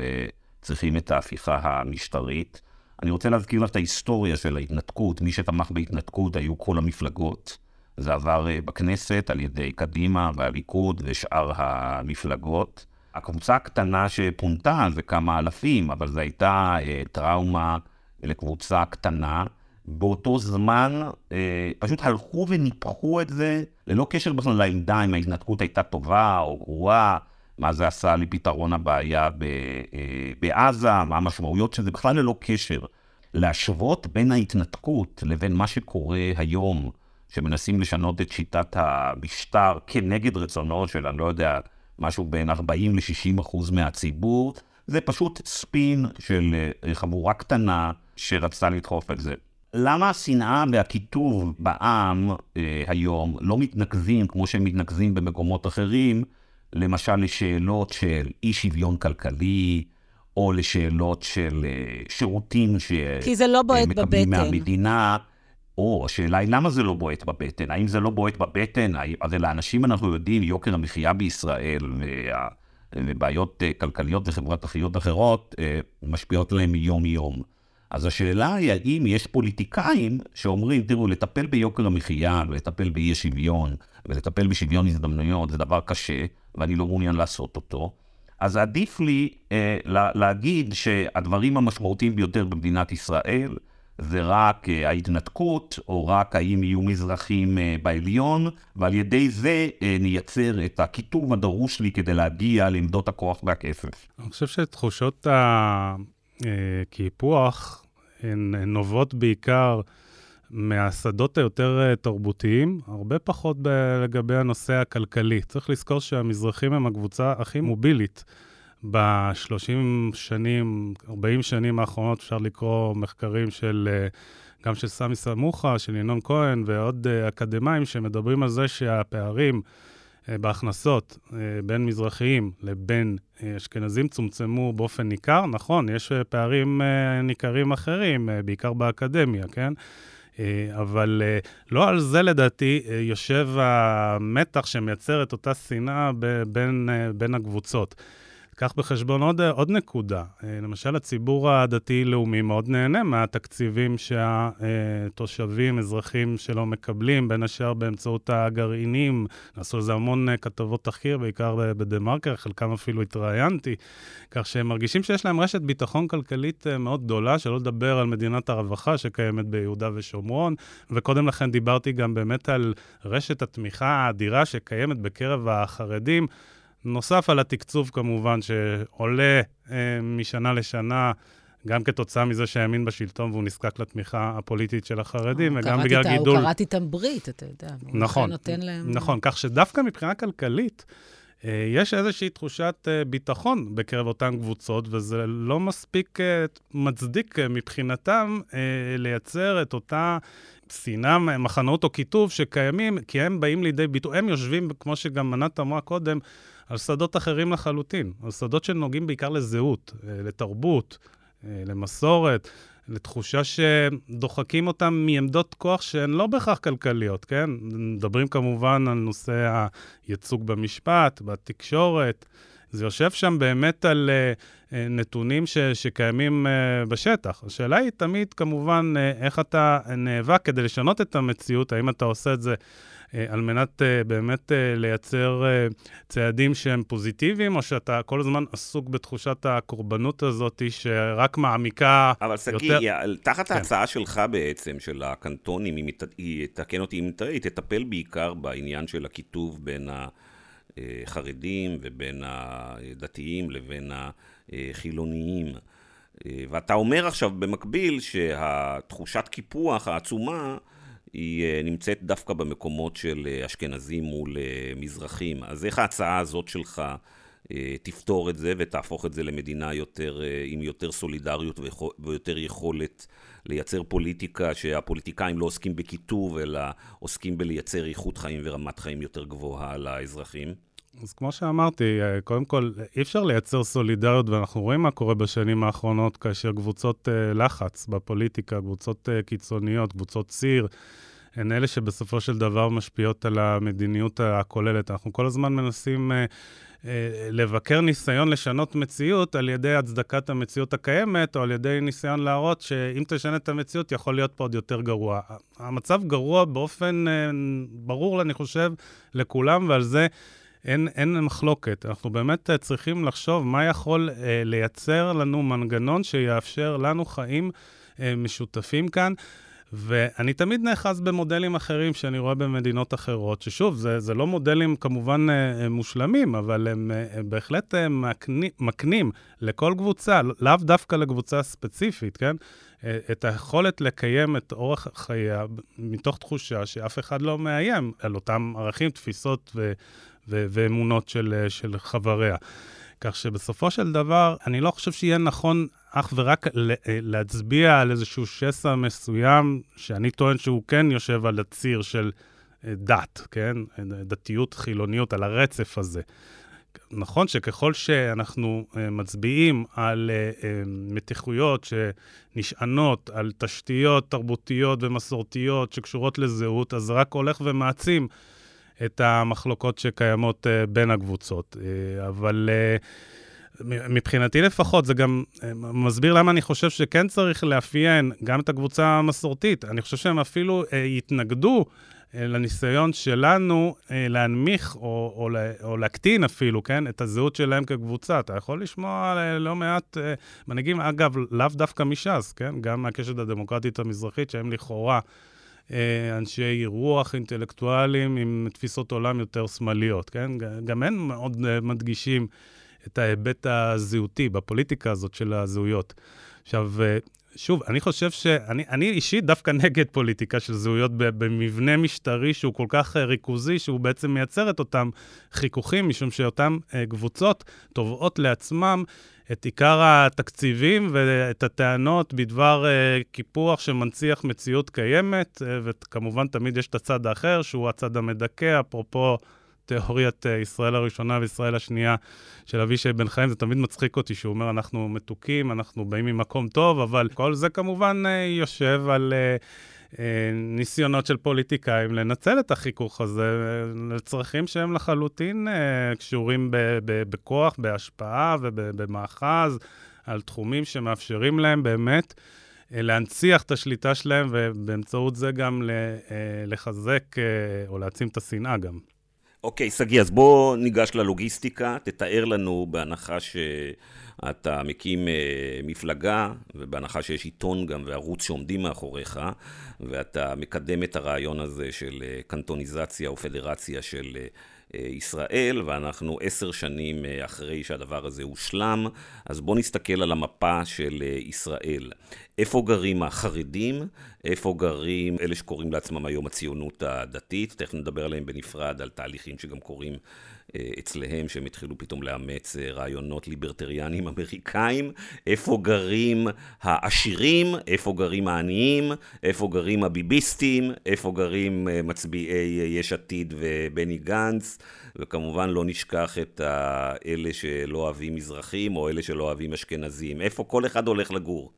S4: צריכים את ההפיכה המשטרית. אני רוצה להזכיר לך את ההיסטוריה של ההתנתקות. מי שתמך בהתנתקות היו כל המפלגות. זה עבר בכנסת על ידי קדימה והליכוד ושאר המפלגות. הקבוצה הקטנה שפונתה זה כמה אלפים, אבל זו הייתה אה, טראומה לקבוצה קטנה. באותו זמן אה, פשוט הלכו וניפחו את זה, ללא קשר בכלל לעמדה אם ההתנתקות הייתה טובה או גרועה, מה זה עשה לפתרון הבעיה אה, בעזה, מה המשמעויות של זה, בכלל ללא קשר. להשוות בין ההתנתקות לבין מה שקורה היום, שמנסים לשנות את שיטת המשטר כנגד רצונו של, אני לא יודע, משהו בין 40 ל-60 אחוז מהציבור, זה פשוט ספין של אה, חבורה קטנה שרצתה לדחוף את זה. למה השנאה והקיטוב בעם אה, היום לא מתנקזים כמו שהם מתנקזים במקומות אחרים, למשל לשאלות של אי שוויון כלכלי, או לשאלות של אה, שירותים שמקבלים
S3: לא בבטן.
S4: מהמדינה. או השאלה היא למה זה לא בועט בבטן? האם זה לא בועט בבטן? הרי לאנשים אנחנו יודעים, יוקר המחיה בישראל. ובעיות אה, כלכליות וחברתיות אחרות אה, משפיעות עליהם מיום-יום. אז השאלה היא האם יש פוליטיקאים שאומרים, תראו, לטפל ביוקר המחיה ולטפל באי שוויון ולטפל בשוויון הזדמנויות זה דבר קשה, ואני לא מעוניין לעשות אותו. אז עדיף לי אה, להגיד שהדברים המשמעותיים ביותר במדינת ישראל זה רק אה, ההתנתקות, או רק האם יהיו מזרחים אה, בעליון, ועל ידי זה אה, נייצר את הקיטוב הדרוש לי כדי להגיע לעמדות הכוח והכסף.
S1: אני חושב שתחושות הקיפוח הן נובעות בעיקר מהשדות היותר תרבותיים, הרבה פחות לגבי הנושא הכלכלי. צריך לזכור שהמזרחים הם הקבוצה הכי מובילית. ב-30 שנים, 40 שנים האחרונות אפשר לקרוא מחקרים של, אה, גם של סמי סמוכה, של ינון כהן ועוד אה, אקדמאים שמדברים על זה שהפערים אה, בהכנסות בין מזרחיים לבין אשכנזים צומצמו באופן ניכר. נכון, יש פערים ניכרים אחרים, בעיקר באקדמיה, כן? אבל לא על זה לדעתי יושב המתח שמייצר את אותה שנאה בין, בין הקבוצות. קח בחשבון עוד, עוד נקודה. אה, למשל, הציבור הדתי-לאומי מאוד נהנה מהתקציבים שהתושבים, אזרחים שלו מקבלים, בין השאר באמצעות הגרעינים. נעשו לזה המון אה, כתבות תחקיר, בעיקר בדה-מרקר, חלקם אפילו התראיינתי, כך שהם מרגישים שיש להם רשת ביטחון כלכלית אה, מאוד גדולה, שלא לדבר על מדינת הרווחה שקיימת ביהודה ושומרון. וקודם לכן דיברתי גם באמת על רשת התמיכה האדירה שקיימת בקרב החרדים. נוסף על התקצוב כמובן, שעולה אה, משנה לשנה, גם כתוצאה מזה שהימין בשלטון והוא נזקק לתמיכה הפוליטית של החרדים, וגם בגלל גידול...
S3: הוא קראת איתם ברית, אתה יודע.
S1: נכון,
S3: נותן להם...
S1: נכון, כך שדווקא מבחינה כלכלית, אה, יש איזושהי תחושת אה, ביטחון בקרב אותן קבוצות, וזה לא מספיק אה, מצדיק מבחינתם לייצר את אותה שנאה, מחנות או קיטוב שקיימים, כי הם באים לידי ביטוי, הם יושבים, כמו שגם ענת אמרה קודם, על שדות אחרים לחלוטין, על שדות שנוגעים בעיקר לזהות, אה, לתרבות, אה, למסורת, לתחושה שדוחקים אותם מעמדות כוח שהן לא בהכרח כלכליות, כן? מדברים כמובן על נושא הייצוג במשפט, בתקשורת. זה יושב שם באמת על uh, נתונים ש, שקיימים uh, בשטח. השאלה היא תמיד, כמובן, uh, איך אתה נאבק כדי לשנות את המציאות, האם אתה עושה את זה אה, על מנת uh, באמת uh, לייצר uh, צעדים שהם פוזיטיביים, או שאתה כל הזמן עסוק בתחושת הקורבנות הזאת שרק מעמיקה
S2: אבל שגיא, יותר... תחת כן. ההצעה שלך בעצם, של הקנטונים, אם היא תקן אותי אם היא תטפל בעיקר בעניין של הקיטוב בין החרדים ובין הדתיים לבין החילוניים. ואתה אומר עכשיו במקביל שהתחושת קיפוח העצומה היא אה, נמצאת דווקא במקומות של אה, אשכנזים מול אה, מזרחים. אז איך ההצעה הזאת שלך תפתור את זה ותהפוך את זה למדינה יותר, עם יותר סולידריות ויותר יכולת לייצר פוליטיקה שהפוליטיקאים לא עוסקים בקיטוב, אלא עוסקים בלייצר איכות חיים ורמת חיים יותר גבוהה לאזרחים?
S1: אז כמו שאמרתי, קודם כל, אי אפשר לייצר סולידריות, ואנחנו רואים מה קורה בשנים האחרונות כאשר קבוצות לחץ בפוליטיקה, קבוצות קיצוניות, קבוצות ציר, הן אלה שבסופו של דבר משפיעות על המדיניות הכוללת. אנחנו כל הזמן מנסים אה, אה, לבקר ניסיון לשנות מציאות על ידי הצדקת המציאות הקיימת, או על ידי ניסיון להראות שאם תשנה את המציאות, יכול להיות פה עוד יותר גרוע. המצב גרוע באופן אה, ברור, אני חושב, לכולם, ועל זה... אין, אין מחלוקת. אנחנו באמת אה, צריכים לחשוב מה יכול אה, לייצר לנו מנגנון שיאפשר לנו חיים אה, משותפים כאן. ואני תמיד נאחז במודלים אחרים שאני רואה במדינות אחרות, ששוב, זה, זה לא מודלים כמובן אה, מושלמים, אבל הם, אה, הם בהחלט אה, מקנים, מקנים לכל קבוצה, לאו דווקא לקבוצה ספציפית, כן? את היכולת לקיים את אורח חייה מתוך תחושה שאף אחד לא מאיים על אותם ערכים, תפיסות ו, ו, ואמונות של, של חבריה. כך שבסופו של דבר, אני לא חושב שיהיה נכון אך ורק להצביע על איזשהו שסע מסוים, שאני טוען שהוא כן יושב על הציר של אה, דת, כן? דתיות, חילוניות, על הרצף הזה. נכון שככל שאנחנו אה, מצביעים על אה, מתיחויות שנשענות על תשתיות תרבותיות ומסורתיות שקשורות לזהות, אז רק הולך ומעצים את המחלוקות שקיימות בין הקבוצות. אבל... מבחינתי לפחות, זה גם אה, מסביר למה אני חושב שכן צריך לאפיין גם את הקבוצה המסורתית. אני חושב שהם אפילו אה, יתנגדו אה, לניסיון שלנו אה, להנמיך או, או, או להקטין אפילו, כן, את הזהות שלהם כקבוצה. אתה יכול לשמוע אה, לא מעט אה, מנהיגים, אגב, לאו דווקא מש"ס, כן? גם מהקשת הדמוקרטית המזרחית, שהם לכאורה... אה, אנשי רוח, אינטלקטואלים עם תפיסות עולם יותר שמאליות, כן? גם הם מאוד מדגישים את ההיבט הזהותי בפוליטיקה הזאת של הזהויות. עכשיו, אה, שוב, אני חושב שאני אני אישית דווקא נגד פוליטיקה של זהויות במבנה משטרי שהוא כל כך אה, ריכוזי, שהוא בעצם מייצר את אותם חיכוכים, משום שאותן אה, קבוצות תובעות לעצמם את עיקר התקציבים ואת הטענות בדבר קיפוח שמנציח מציאות קיימת, וכמובן תמיד יש את הצד האחר, שהוא הצד המדכא, אפרופו תיאוריית אה, ישראל הראשונה וישראל השנייה של אבישי בן חיים, זה תמיד מצחיק אותי שהוא אומר, אנחנו מתוקים, אנחנו באים ממקום טוב, אבל כל זה כמובן אה, יושב על... אה, ניסיונות של פוליטיקאים לנצל את החיכוך הזה לצרכים שהם לחלוטין קשורים בכוח, בהשפעה ובמאחז על תחומים שמאפשרים להם באמת להנציח את השליטה שלהם ובאמצעות זה גם לחזק או להעצים את השנאה גם.
S2: אוקיי, שגיא, אז בוא ניגש ללוגיסטיקה, תתאר לנו בהנחה שאתה מקים אה, מפלגה, ובהנחה שיש עיתון גם וערוץ שעומדים מאחוריך, ואתה מקדם את הרעיון הזה של אה, קנטוניזציה או פדרציה של... ישראל, ואנחנו עשר שנים אה, אחרי שהדבר הזה הושלם, אז בואו נסתכל על המפה של אה, ישראל. איפה גרים החרדים? איפה גרים אלה שקוראים לעצמם היום הציונות הדתית? תכף נדבר עליהם בנפרד, על תהליכים שגם קורים אצלהם, שהם התחילו פתאום לאמץ אה, רעיונות ליברטריאנים אמריקאים, איפה גרים העשירים, איפה גרים העניים, איפה גרים הביביסטים, איפה גרים אה, מצביעי יש עתיד ובני גנץ, וכמובן לא נשכח את אלה שלא אוהבים מזרחים, או אלה שלא אוהבים אשכנזים, איפה כל אחד הולך לגור.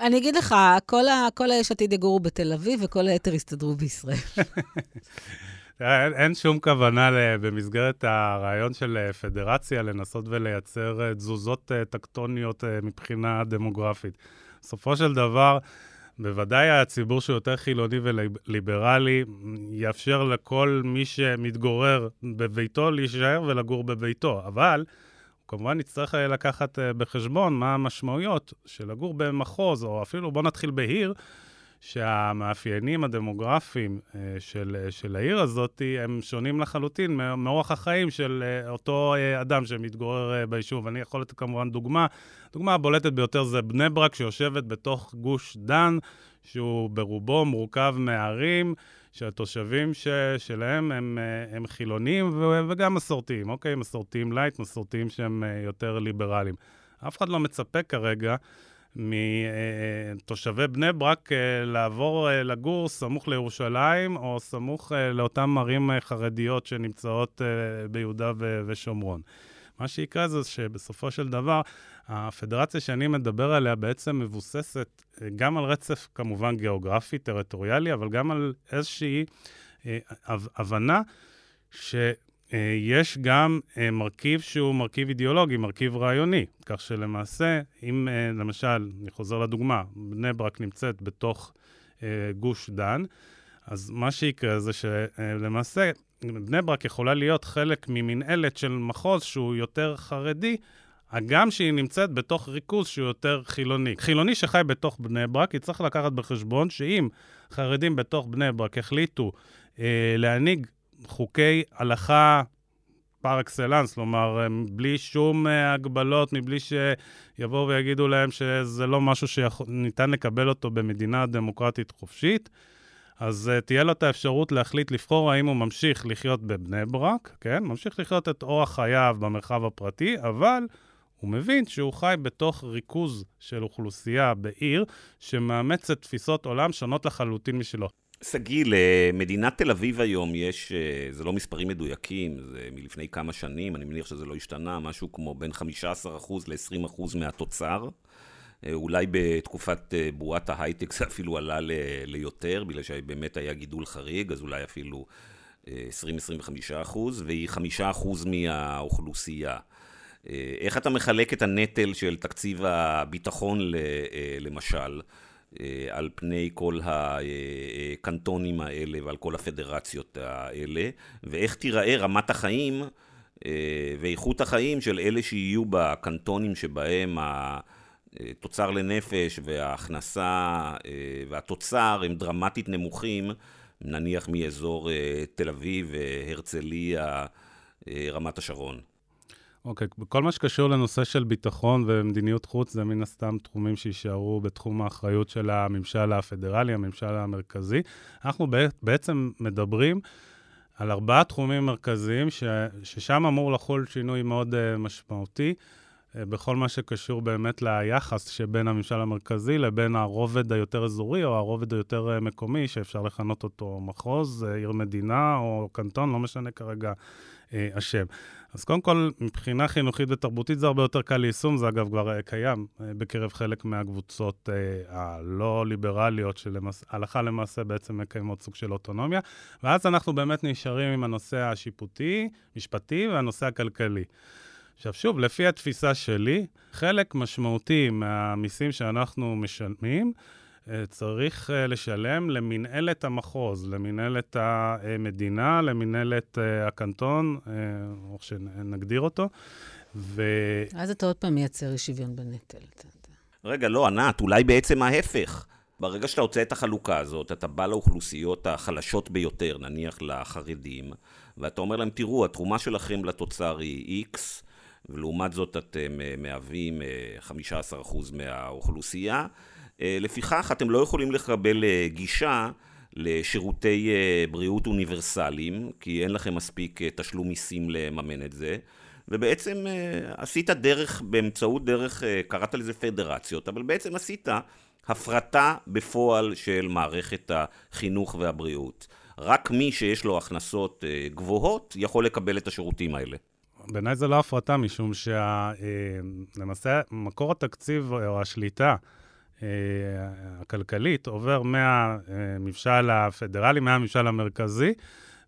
S3: אני אגיד לך, כל, ה, כל היש עתיד יגורו בתל אביב וכל היתר יסתדרו בישראל.
S1: אין, אין שום כוונה במסגרת הרעיון של אה, פדרציה לנסות ולייצר אה, תזוזות אה, טקטוניות מבחינה דמוגרפית. בסופו של דבר, בוודאי הציבור שהוא יותר חילוני וליברלי יאפשר לכל מי שמתגורר בביתו להישאר ולגור בביתו, אבל הוא כמובן יצטרך לקחת בחשבון מה המשמעויות של לגור במחוז, או אפילו בוא נתחיל בעיר. שהמאפיינים הדמוגרפיים אה, של, של העיר הזאת הם שונים לחלוטין מאורח החיים של אה, אותו אה, אדם שמתגורר ביישוב. אני יכול לתת כמובן דוגמה. הדוגמה הבולטת ביותר זה בני ברק, שיושבת בתוך גוש דן, שהוא ברובו מורכב מערים. שהתושבים ש, שלהם הם, הם חילונים ו, וגם מסורתיים, אוקיי? מסורתיים light, מסורתיים שהם יותר ליברליים. אף אחד לא מצפה כרגע מתושבי בני ברק אה, לעבור אה, לגור סמוך לירושלים או סמוך אה, לאותן ערים חרדיות שנמצאות ביהודה ושומרון. מה שיקרה זה שבסופו של דבר, הפדרציה שאני מדבר עליה בעצם מבוססת גם על רצף כמובן גיאוגרפי, טריטוריאלי, אבל גם על איזושהי הבנה ש... אה, יש גם אה, מרכיב שהוא מרכיב אידיאולוגי, מרכיב רעיוני. כך שלמעשה, אם אה, למשל, אני חוזר לדוגמה, בני ברק נמצאת בתוך גוש דן, אז מה שיקרה זה שלמעשה, בני ברק יכולה להיות חלק ממנהלת של מחוז שהוא יותר חרדי, הגם שהיא נמצאת בתוך ריכוז שהוא יותר חילוני. חילוני שחי בתוך בני ברק, יצטרך לקחת בחשבון שאם חרדים בתוך בני ברק החליטו אה, להנהיג חוקי הלכה פר אקסלנס, כלומר, בלי שום אה, הגבלות, מבלי שיבואו ויגידו להם שזה לא משהו שניתן לקבל אותו במדינה דמוקרטית חופשית. אז uh, תהיה לו את האפשרות להחליט לבחור האם הוא ממשיך לחיות בבני ברק, כן? ממשיך לחיות את אורח חייו במרחב הפרטי, אבל הוא מבין שהוא חי בתוך ריכוז של אוכלוסייה בעיר שמאמצת תפיסות עולם שונות לחלוטין משלו.
S2: שגיא, למדינת תל אביב היום יש, אה, זה לא מספרים מדויקים, זה מלפני כמה שנים, אני מניח שזה לא השתנה, משהו כמו בין 15% ל-20% מהתוצר. אה, אולי בתקופת אה, בועת ההייטק זה אפילו עלה ליותר, בגלל שבאמת היה גידול חריג, אז אולי אפילו 20-25 אחוז, והיא 5 אחוז מהאוכלוסייה. איך אתה מחלק את הנטל של תקציב הביטחון, למשל? אה, על פני כל הקנטונים האלה ועל כל הפדרציות האלה, ואיך תיראה רמת החיים אה, ואיכות החיים של אלה שיהיו בקנטונים שבהם התוצר לנפש וההכנסה אה, והתוצר הם דרמטית נמוכים, נניח מאזור תל אביב, הרצליה, רמת השרון.
S1: אוקיי, okay, בכל מה שקשור לנושא של ביטחון ומדיניות חוץ, זה מן הסתם תחומים שיישארו בתחום האחריות של הממשל הפדרלי, הממשל המרכזי. אנחנו בעצם מדברים על ארבעה תחומים מרכזיים, ש, ששם אמור לחול שינוי מאוד uh, משמעותי. uh, בכל מה שקשור באמת ליחס שבין הממשל המרכזי לבין הרובד היותר אזורי או הרובד היותר uh, מקומי, שאפשר לכנות אותו מחוז, עיר מדינה או קנטון, לא משנה כרגע uh, השם. אז קודם כל, מבחינה חינוכית ותרבותית זה הרבה יותר קל ליישום, זה אגב כבר אה, קיים אה, בקרב חלק מהקבוצות אה, הלא ליברליות, שהלכה למעשה בעצם מקיימות סוג של אוטונומיה, ואז אנחנו באמת נשארים עם הנושא השיפוטי, משפטי והנושא הכלכלי. עכשיו שוב, לפי התפיסה שלי, חלק משמעותי מהמיסים שאנחנו משלמים, צריך אה, לשלם למנהלת המחוז, למנהלת המדינה, למנהלת אה, הקנטון, או שנגדיר אותו. ו...
S3: אז אתה עוד פעם מייצר אי שוויון בנטל.
S2: רגע, לא, ענת, אולי בעצם ההפך. ברגע שאתה רוצה את החלוקה הזאת, אתה בא לאוכלוסיות החלשות ביותר, נניח לחרדים, ואתה אומר להם, תראו, התרומה שלכם לתוצר היא X, ולעומת זאת אתם מהווים 15% מהאוכלוסייה, אה, לפיכך, אתם לא יכולים לקבל אה, גישה לשירותי אה, בריאות אוניברסליים, כי אין לכם מספיק תשלום מיסים לממן את זה. ובעצם עשית דרך, באמצעות דרך, קראת לזה פדרציות, אבל בעצם עשית הפרטה בפועל של מערכת החינוך והבריאות. רק מי שיש לו הכנסות גבוהות יכול לקבל את השירותים האלה.
S1: בעיניי זה לא הפרטה, משום שלמעשה מקור התקציב או השליטה אה, הכלכלית עובר מהממשל הפדרלי, מהממשל המרכזי,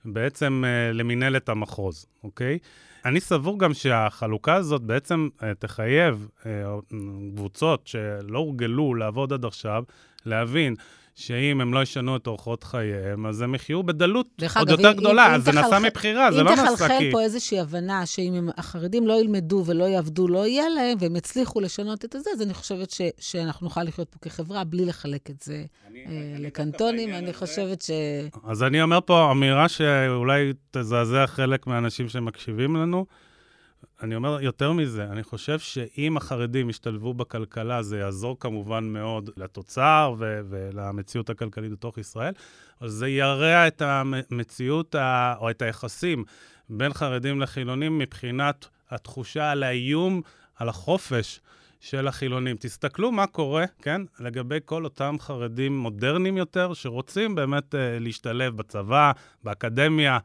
S1: בעצם אה, למינהלת המחוז, אוקיי? אני סבור גם שהחלוקה הזאת בעצם אה, תחייב קבוצות שלא הורגלו לעבוד עד עכשיו, להבין שאם הם לא ישנו את אורחות חייהם, אז הם יחיו בדלות עוד יותר אם, גדולה. אם, אז זה נעשה מבחירה, זה לא נעשה
S3: כי... אם תחלחל פה איזושהי הבנה שאם החרדים לא ילמדו ולא יעבדו, לא יהיה להם, והם יצליחו לשנות את זה, אז אני חושבת ש, שאנחנו נוכל לחיות פה כחברה בלי לחלק את זה אני, אה, אני לקנטונים. אני חושבת ש...
S1: אז אני אומר פה אמירה שאולי תזעזע חלק מהאנשים שמקשיבים לנו. אני אומר יותר מזה, אני חושב שאם החרדים ישתלבו בכלכלה, זה יעזור כמובן מאוד לתוצר ו- ולמציאות הכלכלית בתוך ישראל, אבל זה ירע את המציאות ה- או את היחסים בין חרדים לחילונים מבחינת התחושה על האיום על החופש של החילונים. תסתכלו מה קורה, כן, לגבי כל אותם חרדים מודרניים יותר, שרוצים באמת uh, להשתלב בצבא, באקדמיה.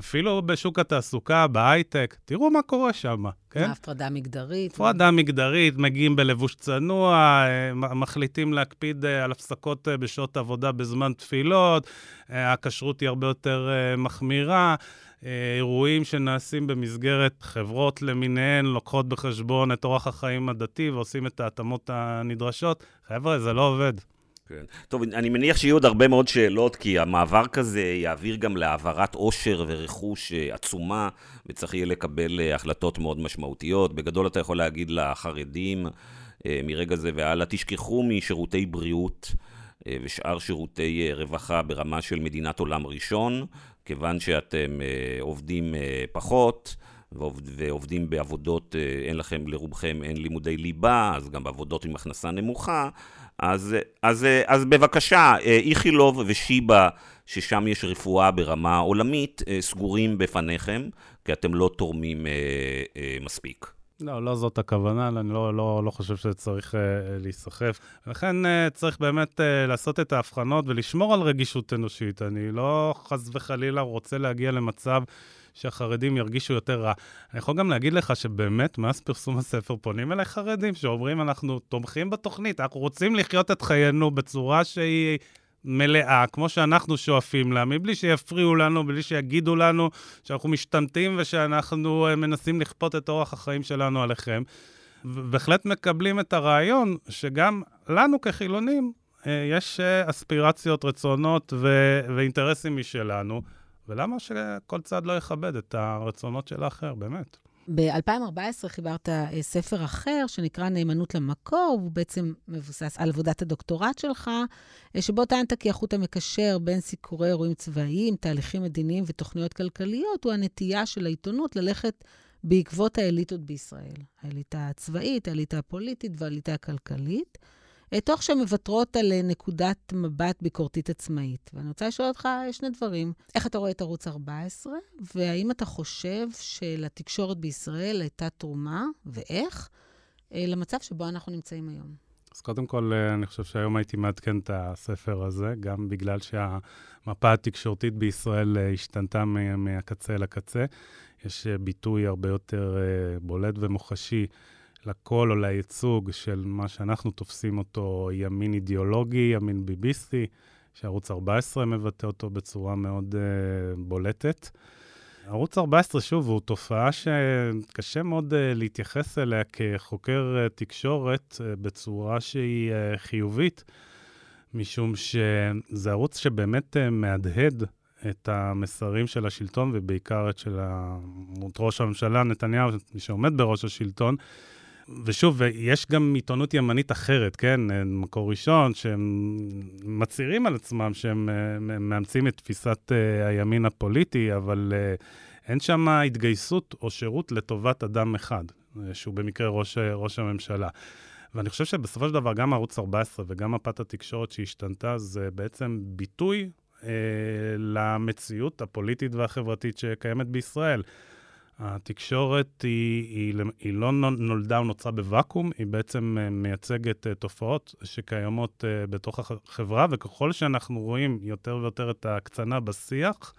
S1: אפילו בשוק התעסוקה, בהייטק, תראו מה קורה שם, כן?
S3: הפרדה מגדרית.
S1: הפרדה מגדרית, מגיעים בלבוש צנוע, אה, מחליטים להקפיד אה, על הפסקות אה, בשעות עבודה בזמן תפילות, הכשרות היא הרבה יותר מחמירה. אירועים שנעשים במסגרת חברות למיניהן, לוקחות בחשבון את אורח החיים הדתי ועושים את ההתאמות הנדרשות. חבר'ה, זה לא עובד.
S2: כן. טוב, אני מניח שיהיו עוד הרבה מאוד שאלות, כי המעבר כזה יעביר גם להעברת עושר ורכוש אה, עצומה, וצריך יהיה לקבל אה, החלטות מאוד משמעותיות. בגדול אתה יכול להגיד לחרדים, אה, מרגע זה והלאה, תשכחו משירותי בריאות ושאר שירותי רווחה ברמה של מדינת עולם ראשון, כיוון שאתם עובדים פחות. ועובדים בעבודות, אין לכם, לרובכם אין לימודי ליבה, אז גם בעבודות עם הכנסה נמוכה, אז, אז, אז בבקשה, איכילוב ושיבא, ששם יש רפואה ברמה עולמית, סגורים בפניכם, כי אתם לא תורמים אה, אה, מספיק.
S1: לא, לא זאת הכוונה, אני לא, לא, לא חושב שצריך אה, להיסחף. לכן אה, צריך באמת אה, לעשות את ההבחנות ולשמור על רגישות אנושית. אני לא חס וחלילה רוצה להגיע למצב שהחרדים ירגישו יותר רע. אני יכול גם להגיד לך שבאמת, מאז פרסום הספר פונים אליי חרדים שאומרים, אנחנו תומכים בתוכנית, אנחנו רוצים לחיות את חיינו בצורה שהיא... מלאה, כמו שאנחנו שואפים לה, מבלי שיפריעו לנו, בלי שיגידו לנו שאנחנו משתמטים ושאנחנו אה, מנסים לכפות את אורח החיים שלנו עליכם. בהחלט מקבלים את הרעיון שגם לנו כחילונים אה, יש אה, אספירציות, רצונות ו- ואינטרסים משלנו. ולמה שכל צד לא יכבד את הרצונות של האחר, באמת?
S3: ב-2014 חיברת אה, ספר אחר שנקרא נאמנות למקור, הוא בעצם מבוסס על עבודת הדוקטורט שלך, אה, שבו טענת כי החוט המקשר בין סיקורי אירועים צבאיים, תהליכים מדיניים ותוכניות כלכליות, הוא הנטייה של העיתונות ללכת בעקבות האליטות בישראל. האליטה הצבאית, האליטה הפוליטית והאליטה הכלכלית. אה, תוך שהן מוותרות על אה, נקודת מבט ביקורתית עצמאית. ואני רוצה לשאול אותך שני דברים. איך אתה רואה את ערוץ 14, והאם אתה חושב שלתקשורת בישראל הייתה תרומה, ואיך, אה, למצב שבו אנחנו נמצאים היום?
S1: אז קודם כל, אני חושב שהיום הייתי מעדכן את הספר הזה, גם בגלל שהמפה התקשורתית בישראל השתנתה מהקצה לקצה. יש ביטוי הרבה יותר בולט ומוחשי לקול או לייצוג של מה שאנחנו תופסים אותו ימין אידיאולוגי, ימין ביביסטי, שערוץ 14 מבטא אותו בצורה מאוד uh, בולטת. ערוץ 14, שוב, הוא תופעה שקשה מאוד uh, להתייחס אליה כחוקר uh, תקשורת uh, בצורה שהיא uh, חיובית, משום שזה ערוץ שבאמת uh, מהדהד את המסרים של השלטון, ובעיקר את של ראש הממשלה נתניהו, מי שעומד בראש השלטון. ושוב, יש גם עיתונות ימנית אחרת, כן? מקור ראשון, שהם מצהירים על עצמם שהם מאמצים את תפיסת uh, הימין הפוליטי, אבל אין שם התגייסות או שירות לטובת אדם אחד, שהוא במקרה ראש, ראש הממשלה. ואני חושב שבסופו של דבר גם ערוץ 14 וגם מפת התקשורת שהשתנתה, זה בעצם ביטוי uh, למציאות הפוליטית והחברתית שקיימת בישראל. התקשורת היא, היא, היא לא נולדה או נוצרה בוואקום, היא בעצם אה, מייצגת אה, תופעות שקיימות אה, בתוך החברה, וככל שאנחנו רואים יותר ויותר את ההקצנה בשיח,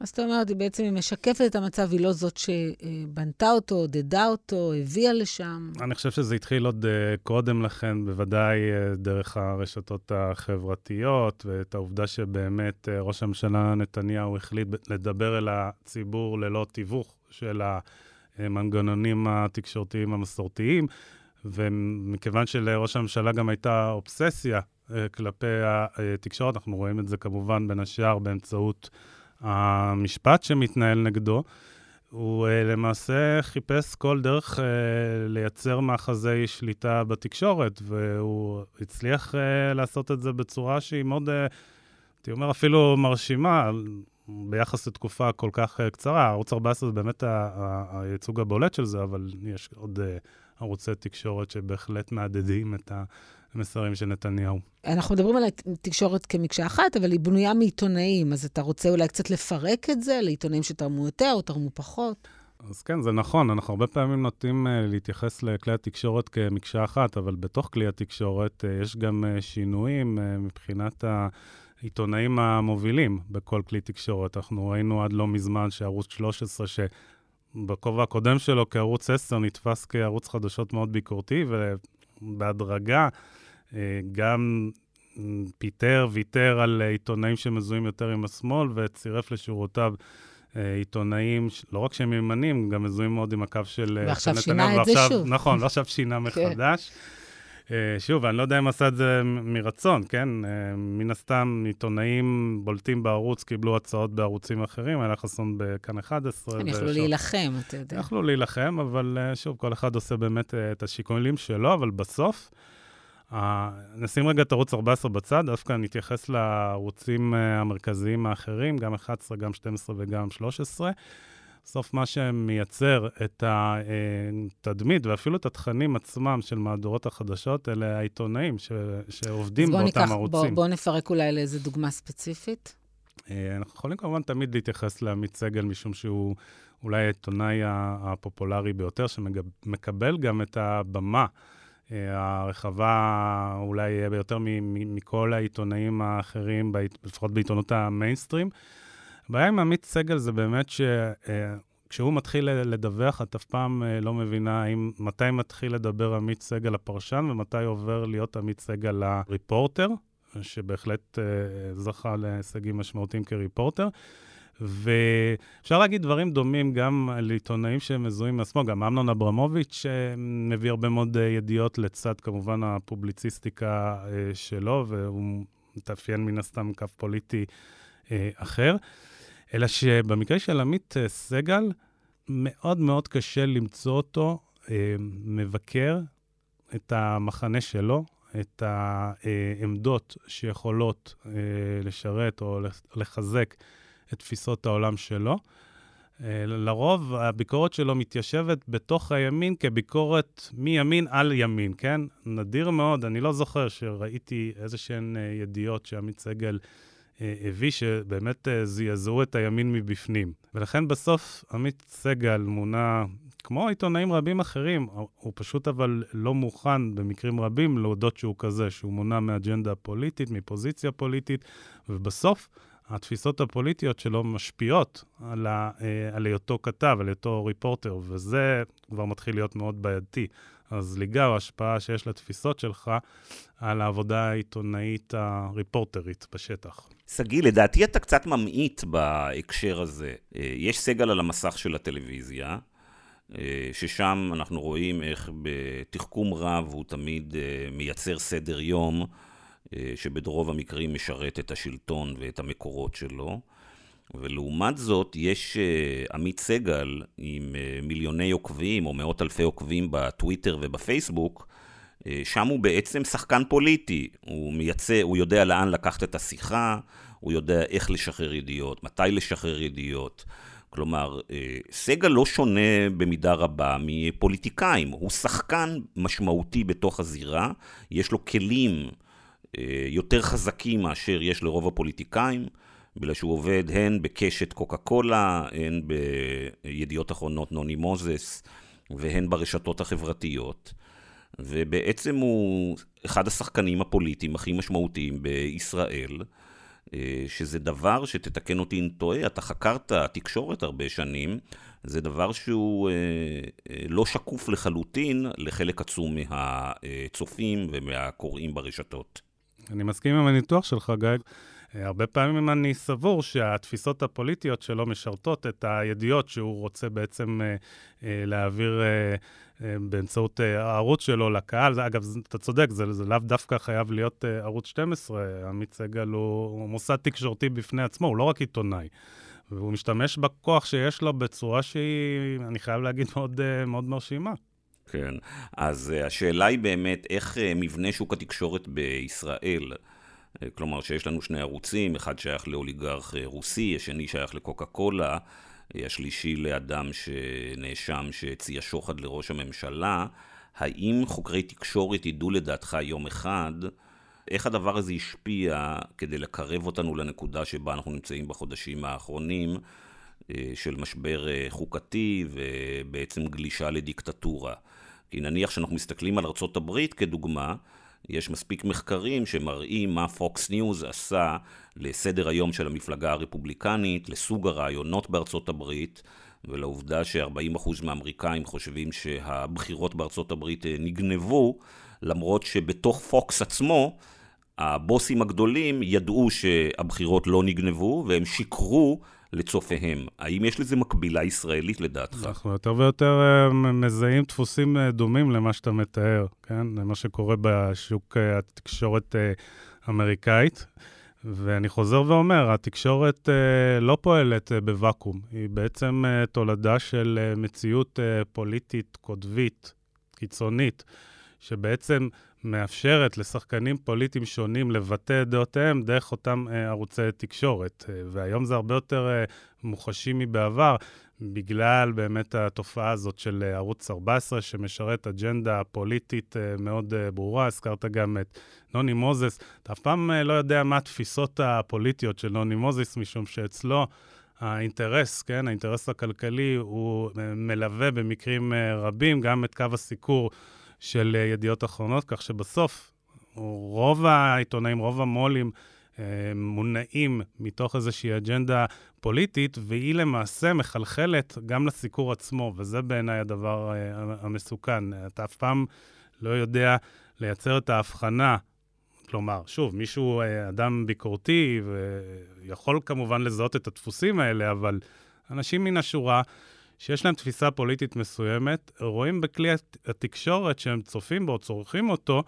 S3: אז זאת אומרת, היא בעצם משקפת את המצב, היא לא זאת שבנתה אותו, עודדה אותו, הביאה לשם.
S1: אני חושב שזה התחיל עוד קודם לכן, בוודאי דרך הרשתות החברתיות, ואת העובדה שבאמת ראש הממשלה נתניהו החליט לדבר אל הציבור ללא תיווך של המנגנונים התקשורתיים המסורתיים, ומכיוון שלראש הממשלה גם הייתה אובססיה כלפי התקשורת, אנחנו רואים את זה כמובן בין השאר באמצעות... המשפט שמתנהל נגדו, הוא uh, למעשה חיפש כל דרך uh, לייצר מאחזי שליטה בתקשורת, והוא הצליח לעשות את זה בצורה שהיא מאוד, הייתי אומר, אפילו מרשימה, ביחס לתקופה כל כך uh, קצרה. ערוץ 14 זה באמת הייצוג הבולט של זה, אבל יש עוד uh, ערוצי תקשורת שבהחלט מהדהדים את ה... המסרים של נתניהו.
S3: אנחנו מדברים על התקשורת כמקשה אחת, אבל היא בנויה מעיתונאים, אז אתה רוצה אולי קצת לפרק את זה לעיתונאים שתרמו יותר או תרמו פחות?
S1: אז כן, זה נכון, אנחנו הרבה פעמים נוטים uh, להתייחס לכלי התקשורת כמקשה אחת, אבל בתוך כלי התקשורת יש גם שינויים מבחינת העיתונאים המובילים בכל כלי תקשורת. אנחנו ראינו עד לא מזמן שערוץ 13, שבכובע הקודם שלו כערוץ 10 נתפס כערוץ חדשות מאוד ביקורתי, ובהדרגה אה, גם פיטר, ויתר על עיתונאים שמזוהים יותר עם השמאל, וצירף לשורותיו אה, עיתונאים, לא רק שהם ימנים, גם מזוהים מאוד עם הקו של
S3: אה, ועכשיו שינה את זה שוב.
S1: נכון, ועכשיו שינה כן. מחדש. אה, שוב, אני לא יודע אם עשה את זה מרצון, כן? מן הסתם, עיתונאים בולטים בערוץ קיבלו הצעות בערוצים אחרים, היה חסון בכאן 11.
S3: הם יכלו להילחם, אתה יודע.
S1: יכלו להילחם, אבל שוב, כל אחד עושה באמת את השיקולים שלו, אבל בסוף, נשים רגע את ערוץ 14 בצד, דווקא נתייחס לערוצים אה, המרכזיים האחרים, גם 11, גם 12 וגם 13. בסוף מה שמייצר את התדמית ואפילו את התכנים עצמם של מהדורות החדשות, אלה העיתונאים ש... שעובדים באותם ניקח, ערוצים.
S3: בואו בוא נפרק אולי לאיזה דוגמה ספציפית.
S1: אה, אנחנו יכולים כמובן תמיד להתייחס לעמית סגל, משום שהוא אולי העיתונאי הפופולרי ביותר, שמקבל גם את הבמה. הרחבה אולי יותר מכל העיתונאים האחרים, לפחות בעיתונות המיינסטרים. הבעיה עם עמית סגל זה באמת שכשהוא אה, מתחיל לדווח, את אף פעם אה, לא מבינה האם, מתי מתחיל לדבר עמית סגל הפרשן ומתי עובר להיות עמית סגל הריפורטר, שבהחלט אה, זכה להישגים משמעותיים כריפורטר. ואפשר להגיד דברים דומים גם על עיתונאים שמזוהים מעצמו, גם אמנון אברמוביץ' מביא הרבה מאוד ידיעות לצד כמובן הפובליציסטיקה שלו, והוא מתאפיין מן הסתם קו פוליטי אחר. אלא שבמקרה של עמית סגל, מאוד מאוד קשה למצוא אותו מבקר את המחנה שלו, את העמדות שיכולות לשרת או לחזק את תפיסות העולם שלו. אה, לרוב הביקורת שלו מתיישבת בתוך הימין כביקורת מימין על ימין, כן? נדיר מאוד, אני לא זוכר שראיתי איזה שהן אה, ידיעות שעמית סגל אה, הביא, שבאמת זעזעו את הימין מבפנים. ולכן בסוף עמית סגל מונה, כמו עיתונאים רבים אחרים, הוא פשוט אבל לא מוכן במקרים רבים להודות שהוא כזה, שהוא מונע מאג'נדה פוליטית, מפוזיציה פוליטית, ובסוף התפיסות הפוליטיות שלו משפיעות על, ה, אה, על היותו כתב, על היותו ריפורטר, וזה כבר מתחיל להיות מאוד בעייתי. הזליגה או ההשפעה שיש לתפיסות שלך על העבודה העיתונאית הריפורטרית בשטח.
S2: שגיא, לדעתי אתה קצת ממעיט בהקשר הזה. אה, יש סגל על המסך של הטלוויזיה, אה, ששם אנחנו רואים איך בתחכום רב הוא תמיד מייצר סדר יום. אה, שברוב המקרים משרת את השלטון ואת המקורות שלו. ולעומת זאת, יש אה, עמית סגל עם אה, מיליוני עוקבים או מאות אלפי עוקבים בטוויטר ובפייסבוק, שם הוא בעצם שחקן פוליטי. הוא מייצא, הוא יודע לאן לקחת את השיחה, הוא יודע איך לשחרר ידיעות, מתי לשחרר ידיעות. כלומר, סגל לא שונה במידה רבה מפוליטיקאים, הוא שחקן משמעותי בתוך הזירה, יש לו כלים אה, יותר חזקים מאשר יש לרוב הפוליטיקאים, בגלל שהוא עובד הן בקשת קוקה קולה, הן בידיעות אחרונות נוני מוזס, והן ברשתות החברתיות. ובעצם הוא אחד השחקנים הפוליטיים הכי משמעותיים בישראל, אה, שזה דבר שתתקן אותי אם טועה, אתה חקרת תקשורת הרבה שנים, זה דבר שהוא אה, לא שקוף לחלוטין לחלק עצום מהצופים ומהקוראים ברשתות.
S1: אני מסכים עם הניתוח שלך, גיא. אה, הרבה פעמים אני סבור שהתפיסות הפוליטיות שלו משרתות את הידיעות שהוא רוצה בעצם אה, אה, להעביר באמצעות הערוץ שלו לקהל. אגב, אתה צודק, זה, זה לאו דווקא חייב להיות ערוץ 12. עמית סגל הוא, מוסד תקשורתי בפני עצמו, הוא לא רק עיתונאי. והוא משתמש בכוח שיש לו בצורה שהיא, אני חייב להגיד, מאוד, מאוד מרשימה.
S2: כן, אז השאלה היא באמת איך מבנה שוק התקשורת בישראל, כלומר שיש לנו שני ערוצים, אחד שייך לאוליגרך רוסי, השני שייך לקוקה קולה, השלישי לאדם שנאשם שהציע שוחד לראש הממשלה, האם חוקרי תקשורת ידעו לדעתך יום אחד איך הדבר הזה השפיע כדי לקרב אותנו לנקודה שבה אנחנו נמצאים בחודשים האחרונים של משבר חוקתי ובעצם גלישה לדיקטטורה? כי נניח שאנחנו מסתכלים על ארה"ב כדוגמה, יש מספיק מחקרים שמראים מה פוקס ניוז עשה לסדר היום של המפלגה הרפובליקנית, לסוג הרעיונות בארצות הברית, ולעובדה ש-40% מהאמריקאים חושבים שהבחירות בארצות הברית אה, נגנבו, למרות שבתוך פוקס עצמו, הבוסים הגדולים ידעו שהבחירות לא נגנבו, והם שיקרו לצופיהם. האם יש לזה מקבילה ישראלית לדעתך?
S1: אנחנו יותר ויותר uh, מזהים דפוסים uh, דומים למה שאתה מתאר, כן? למה שקורה בשוק uh, התקשורת האמריקאית. ואני חוזר ואומר, התקשורת לא פועלת בוואקום, היא בעצם תולדה של מציאות פוליטית קוטבית, קיצונית, שבעצם מאפשרת לשחקנים פוליטיים שונים לבטא את דעותיהם דרך אותם uh, ערוצי תקשורת. Uh, והיום זה הרבה יותר uh, מוחשי מבעבר, בגלל באמת התופעה הזאת של uh, ערוץ 14, שמשרת אג'נדה פוליטית uh, מאוד uh, ברורה. הזכרת גם את נוני מוזס. אתה אף פעם uh, לא יודע מה התפיסות הפוליטיות של נוני מוזס, משום שאצלו... האינטרס, כן, האינטרס הכלכלי, הוא מלווה במקרים רבים גם את קו הסיקור של אה, ידיעות אחרונות, כך שבסוף רוב העיתונאים, רוב המו"לים, אה, מונעים מתוך איזושהי אג'נדה פוליטית, והיא למעשה מחלחלת גם לסיקור עצמו, וזה בעיניי הדבר אה, המסוכן. אתה אף פעם לא יודע לייצר את ההבחנה. כלומר, שוב, מישהו אדם ביקורתי ויכול כמובן לזהות את הדפוסים האלה, אבל אנשים מן השורה שיש להם תפיסה פוליטית מסוימת, רואים בכלי התקשורת שהם צופים בו, צורכים אותו,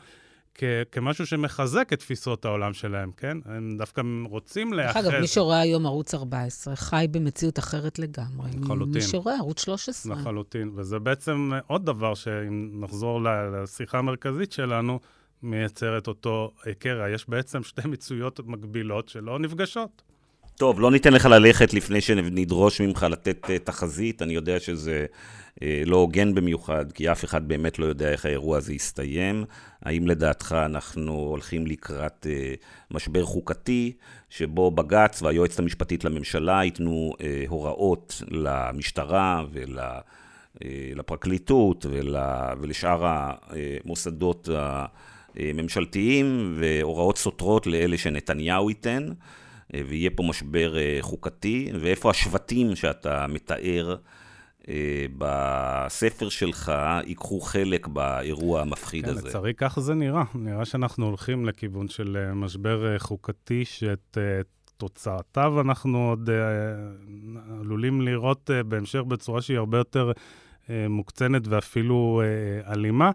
S1: כ- כמשהו שמחזק את תפיסות העולם שלהם, כן? הם דווקא רוצים להיאחז.
S3: דרך אגב, מי שרואה היום ערוץ 14 חי במציאות אחרת לגמרי.
S1: לחלוטין.
S3: מי שרואה ערוץ 13.
S1: לחלוטין, וזה בעצם עוד דבר שאם נחזור לשיחה המרכזית שלנו, מייצר את אותו קרע. יש בעצם שתי מציאויות מקבילות שלא נפגשות.
S2: טוב, לא ניתן לך ללכת לפני שנדרוש ממך לתת uh, תחזית. אני יודע שזה uh, לא הוגן במיוחד, כי אף אחד באמת לא יודע איך האירוע הזה יסתיים. האם לדעתך אנחנו הולכים לקראת uh, משבר חוקתי, שבו בג"ץ והיועצת המשפטית לממשלה ייתנו הוראות למשטרה ול... לפרקליטות ול, ולשאר המוסדות הממשלתיים והוראות סותרות לאלה שנתניהו ייתן. אה, ויהיה פה משבר אה, חוקתי, ואיפה השבטים שאתה מתאר אה, בספר שלך ייקחו חלק באירוע המפחיד
S1: כן,
S2: הזה.
S1: לצערי ככה זה נראה. נראה שאנחנו הולכים לכיוון של משבר חוקתי, שאת תוצאותיו אנחנו עוד עלולים לראות בהמשך בצורה שהיא הרבה יותר מוקצנת ואפילו אלימה.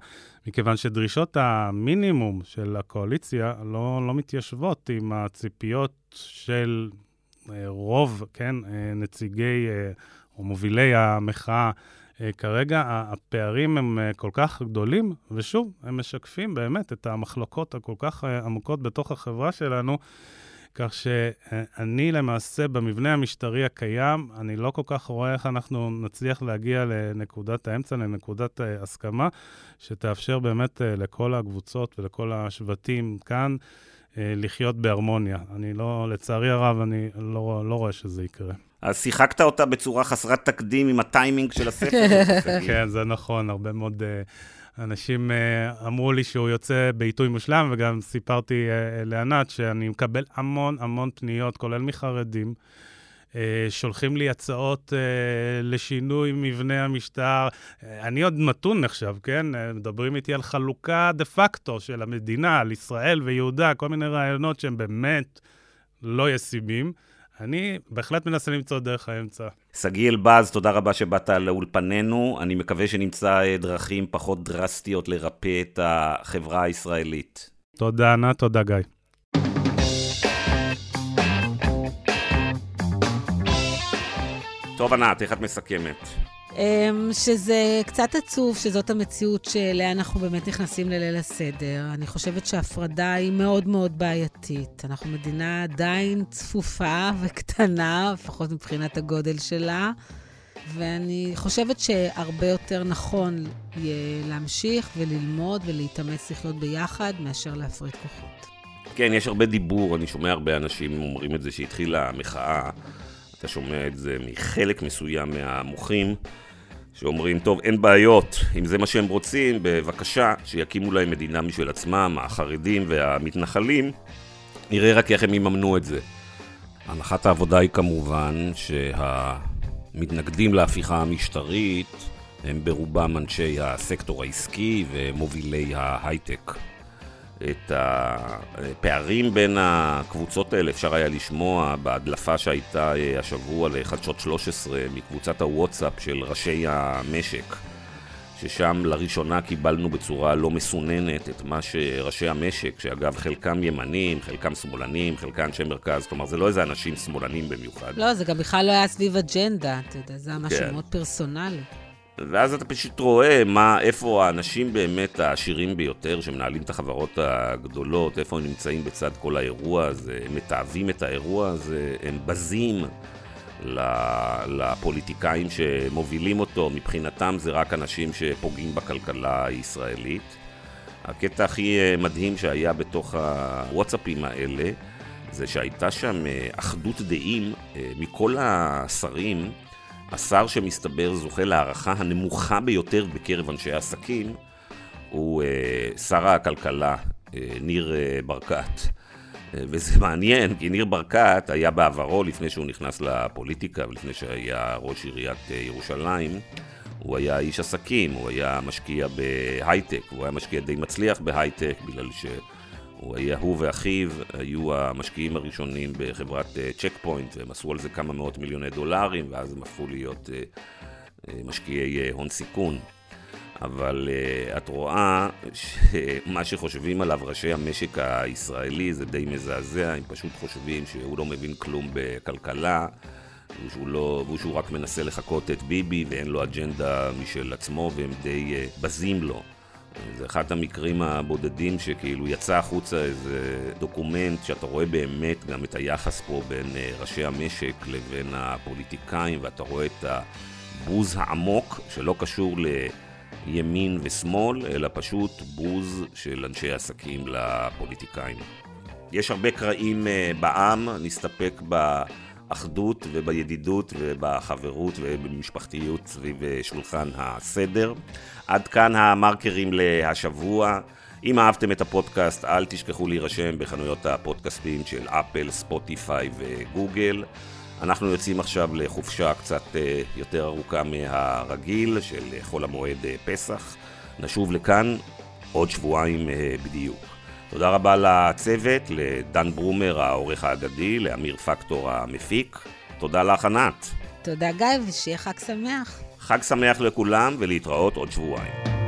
S1: מכיוון שדרישות המינימום של הקואליציה לא, לא מתיישבות עם הציפיות של אה, רוב, כן, אה, נציגי אה, או מובילי המחאה. כרגע הפערים הם כל כך גדולים, ושוב, הם משקפים באמת את המחלוקות הכל כך עמוקות בתוך החברה שלנו, כך שאני למעשה, במבנה המשטרי הקיים, אני לא כל כך רואה איך אנחנו נצליח להגיע לנקודת האמצע, לנקודת אה, הסכמה, שתאפשר באמת אה, לכל הקבוצות ולכל השבטים כאן אה, לחיות בהרמוניה. אני לא, לצערי הרב, אני לא, לא רואה שזה יקרה.
S2: אז שיחקת אותה בצורה חסרת תקדים עם הטיימינג של הספר.
S1: כן, זה נכון, הרבה מאוד... Uh, אנשים uh, אמרו לי שהוא יוצא בעיתוי מושלם, וגם סיפרתי uh, לענת שאני מקבל המון המון פניות, כולל מחרדים. Uh, שולחים לי הצעות לשינוי מבנה המשטר. אני עוד מתון נחשב, כן? מדברים איתי על חלוקה דה פקטו של המדינה, על ישראל ויהודה, כל מיני רעיונות שהם באמת לא ישימים. אני בהחלט מנסה למצוא דרך האמצע.
S2: שגיא אלבז, תודה רבה שבאת לאולפנינו. אני מקווה שנמצא אה, דרכים פחות דרסטיות לרפא את החברה הישראלית.
S1: תודה, ענת, תודה, גיא.
S2: טוב, ענת, איך את מסכמת?
S3: אמ, שזה קצת עצוב שזאת המציאות שאליה אנחנו באמת נכנסים לליל הסדר. אני חושבת שההפרדה היא מאוד מאוד בעייתית. אנחנו מדינה עדיין צפופה וקטנה, לפחות מבחינת הגודל שלה, ואני חושבת שהרבה יותר נכון יהיה להמשיך וללמוד ולהתאמץ לחיות ביחד מאשר להפריד כוחות.
S2: כן, יש הרבה דיבור, אני שומע הרבה אנשים אומרים את זה שהתחילה המחאה. אתה שומע את זה מחלק מסוים מהמוחים, שאומרים, טוב, אין בעיות, אם זה מה שהם רוצים, בבקשה, שיקימו להם מדינה משל עצמם, החרדים והמתנחלים, נראה רק איך הם יממנו את זה. הנחת העבודה היא כמובן שהמתנגדים להפיכה המשטרית הם ברובם אנשי הסקטור העסקי ומובילי ההייטק. את הפערים בין הקבוצות האלה אפשר היה לשמוע בהדלפה שהייתה אה, השבוע לחדשות 13 מקבוצת הוואטסאפ של ראשי המשק, ששם לראשונה קיבלנו בצורה לא מסוננת את מה שראשי המשק, שאגב חלקם ימנים, חלקם שמאלנים, חלקם אנשי מרכז, כלומר זה לא איזה אנשים שמאלנים במיוחד.
S3: לא, זה גם בכלל לא היה סביב אג'נדה, אתה יודע, זה היה משהו כן. מאוד פרסונלי.
S2: ואז אתה פשוט רואה מה, איפה האנשים באמת העשירים ביותר שמנהלים את החברות הגדולות, איפה הם נמצאים בצד כל האירוע הזה, הם מתעבים את האירוע הזה, הם בזים לפוליטיקאים שמובילים אותו, מבחינתם זה רק אנשים שפוגעים בכלכלה הישראלית. הקטע הכי אה, מדהים שהיה בתוך הוואטסאפים האלה, זה שהייתה שם אה, אחדות דעים אה, מכל השרים. השר שמסתבר זוכה להערכה הנמוכה ביותר בקרב אנשי העסקים הוא אה, שר הכלכלה, אה, ניר אה, ברקת. אה, וזה מעניין, כי ניר ברקת היה בעברו, לפני שהוא נכנס לפוליטיקה ולפני שהיה ראש עיריית אה, ירושלים, הוא היה איש עסקים, הוא היה משקיע בהייטק, הוא היה משקיע די מצליח בהייטק, בגלל ש... הוא ואחיו היו המשקיעים הראשונים בחברת צ'ק אה, פוינט, והם עשו על זה כמה מאות מיליוני דולרים, ואז הם הפכו להיות אה, אה, משקיעי הון סיכון. אבל את רואה שמה שחושבים עליו ראשי המשק הישראלי זה די מזעזע, הם פשוט חושבים שהוא לא מבין כלום בכלכלה, ושהוא, לא, ושהוא רק מנסה לחקות את ביבי ואין לו אג'נדה משל עצמו והם די בזים לו. זה אחד המקרים הבודדים שכאילו יצא החוצה איזה דוקומנט שאתה רואה באמת גם את היחס פה בין אה, ראשי המשק לבין הפוליטיקאים ואתה רואה את הבוז העמוק שלא קשור לימין ושמאל אלא פשוט בוז של אנשי עסקים לפוליטיקאים. יש הרבה קרעים אה, בעם, נסתפק באחדות ובידידות ובחברות ובמשפחתיות סביב אה, שולחן הסדר. עד כאן המרקרים להשבוע. אם אהבתם את הפודקאסט, אל תשכחו להירשם בחנויות הפודקאסטים של אפל, ספוטיפיי וגוגל. אנחנו יוצאים עכשיו לחופשה קצת אה, יותר ארוכה מהרגיל של חול המועד אה, פסח. נשוב לכאן עוד שבועיים בדיוק. תודה רבה לצוות, לדן ברומר העורך האגדי, לאמיר פקטור המפיק. תודה לך ענת.
S3: תודה גיא, ושיהיה חג שמח.
S2: חג שמח לכולם ולהתראות עוד שבועיים.